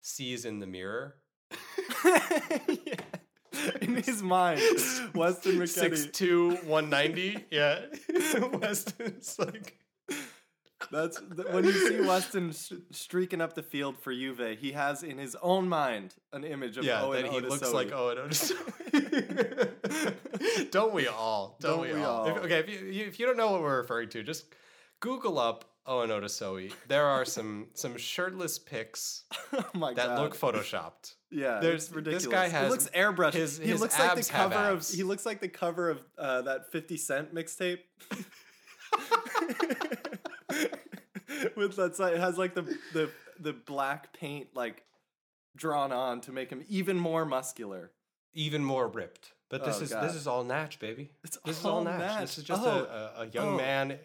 sees in the mirror.
Yeah. In his mind, Weston
two one ninety. Yeah, Weston's like
That's when you see Weston streaking up the field for Juve. He has in his own mind an image of
yeah,
Owen
that he looks like Owen Otasowie. don't we all? Don't,
Don't
we,
we
all? If- okay, if you- if you don't know what we're referring to, just Google up Owen Otasowie, there are some some shirtless pics
oh my
that
god.
look photoshopped.
Yeah,
There's-
it's
this guy has-
looks airbrushed.
his-
he
his
looks like the cover of. He looks like the cover of uh, that Fifty Cent mixtape. With that, it has like the the the black paint like drawn on to make him even more muscular.
Even more ripped. But this
Oh,
is
God.
this is all natch, baby.
It's
This is
all
all natch.
natch.
This is just
Oh.
a, a, a young
Oh.
man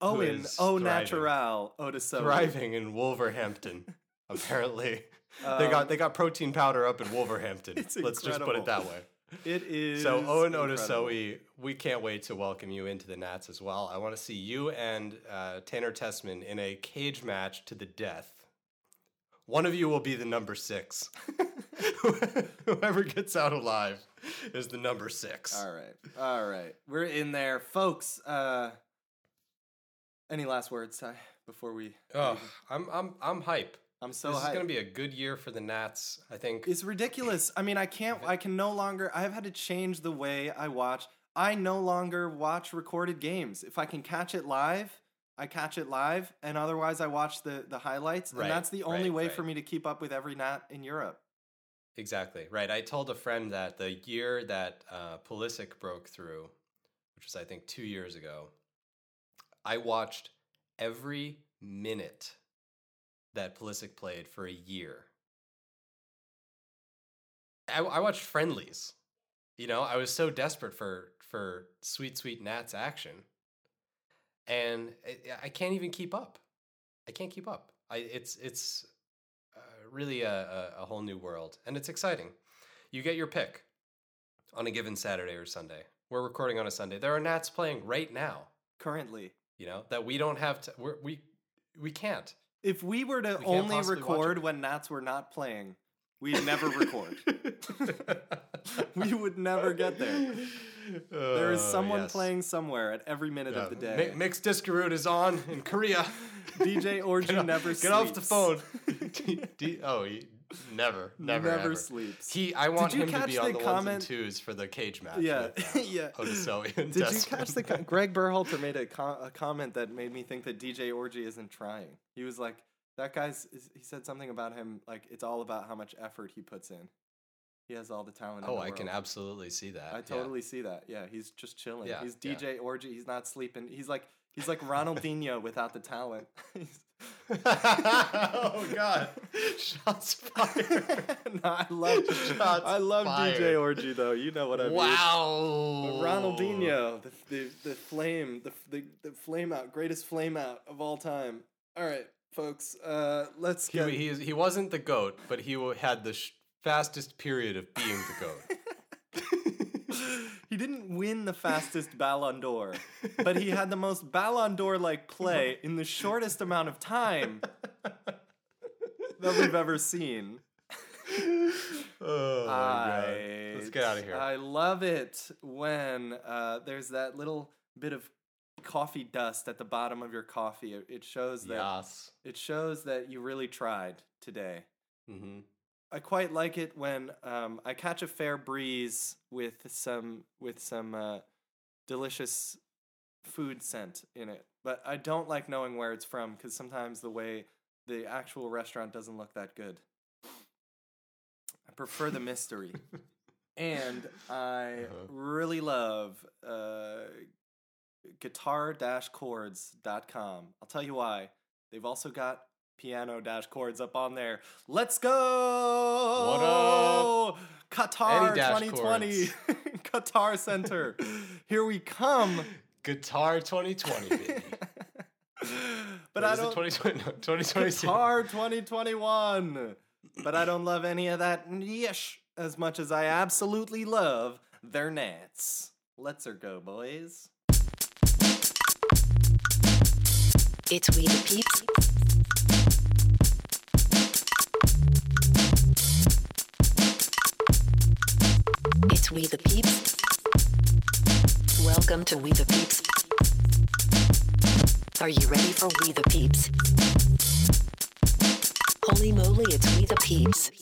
Owen, oh natural,
thriving in Wolverhampton. Apparently, they
Um,
got they got protein powder up in Wolverhampton. Let's just put it that way.
It is
So Owen. Otasowie, we can't wait to welcome you into the Nats as well. I want to see you and uh, Tanner Tessman in a cage match to the death. One of you will be the number six. Whoever gets out alive is the number six.
All right, all right, we're in there, folks. Uh, any last words, Ty, before we?
Oh, I'm I'm I'm hype.
I'm so
this is gonna be a good year for the Nats. I think.
It's ridiculous. I mean, I can't. I can no longer. I've had to change the way I watch. I no longer watch recorded games. If I can catch it live, I catch it live, and otherwise I watch the the highlights.
Right,
and that's the only
right,
way
right.
for me to keep up with every Nat in Europe.
Exactly right. I told a friend that the year that uh, Pulisic broke through, which was I think two years ago, I watched every minute that Pulisic played for a year. I, I watched friendlies. You know, I was so desperate for for sweet sweet Nats action, and I, I can't even keep up. I can't keep up. I it's it's uh, really a, a, a whole new world, and it's exciting. You get your pick on a given Saturday or Sunday. We're recording on a Sunday. There are Nats playing right now.
Currently,
You know that we don't have to. We're, we we can't.
if we were to
We
only record when Nats were not playing, we'd never record. we would never get there. There is
Uh,
someone
yes.
playing somewhere at every minute
Yeah.
of the day.
Mi- Mix Diskerud is on in Korea.
DJ Orgy never
get off the phone. D- D- oh, he, never, never,
Never
ever.
sleeps.
He, I want
you
him to be
the
on the ones
comment-
and twos for the cage match.
Yeah,
uh,
yeah.
And
Did you catch the co- Greg Berhalter made a, com- a comment that made me think that DJ Orgy isn't trying. He was like, "That guy's." He said something about him like it's all about how much effort he puts in. He has all the talent. in
Oh,
the
I can absolutely see that.
I
yeah.
totally see that. Yeah, he's just chilling.
Yeah,
he's
yeah.
DJ Orgy. He's not sleeping. He's like he's like Ronaldinho without the talent. He's-
oh God! Shots fired.
no, I love
Shots
I love
fired.
DJ Orgy though. You know what I mean.
wow!
Ronaldinho, the, the the flame, the, the the flame out, greatest flame out of all time. All right, folks, uh, let's
He,
get.
he, is- he wasn't the goat, but he had the sh- fastest period of being the goat.
Win the fastest Ballon d'Or, but he had the most Ballon d'Or like play in the shortest amount of time that we've ever seen.
oh god! Let's get out of here.
I love it when uh, there's that little bit of coffee dust at the bottom of your coffee. It, it shows that
yes.
it shows that you really tried today.
Mm-hmm.
I quite like it when um, I catch a fair breeze with some with some uh, delicious food scent in it. But I don't like knowing where it's from because sometimes the way the actual restaurant doesn't look that good. I prefer the mystery. and I
Uh-huh.
really love uh, guitar-chords.com. I'll tell you why. They've also got piano dash chords up on there. Let's go! Qatar
Any dash
2020 Qatar Center. Here we come.
Guitar 2020, baby.
but
Wait,
I
is
don't
2020? No, 2022.
Qatar 2021. But I don't love any of that niche as much as I absolutely love their Nats. Let's her go, boys.
It's We the Peeps. We the Peeps. Welcome to We the Peeps. Are you ready for We the Peeps? Holy moly, it's We the Peeps.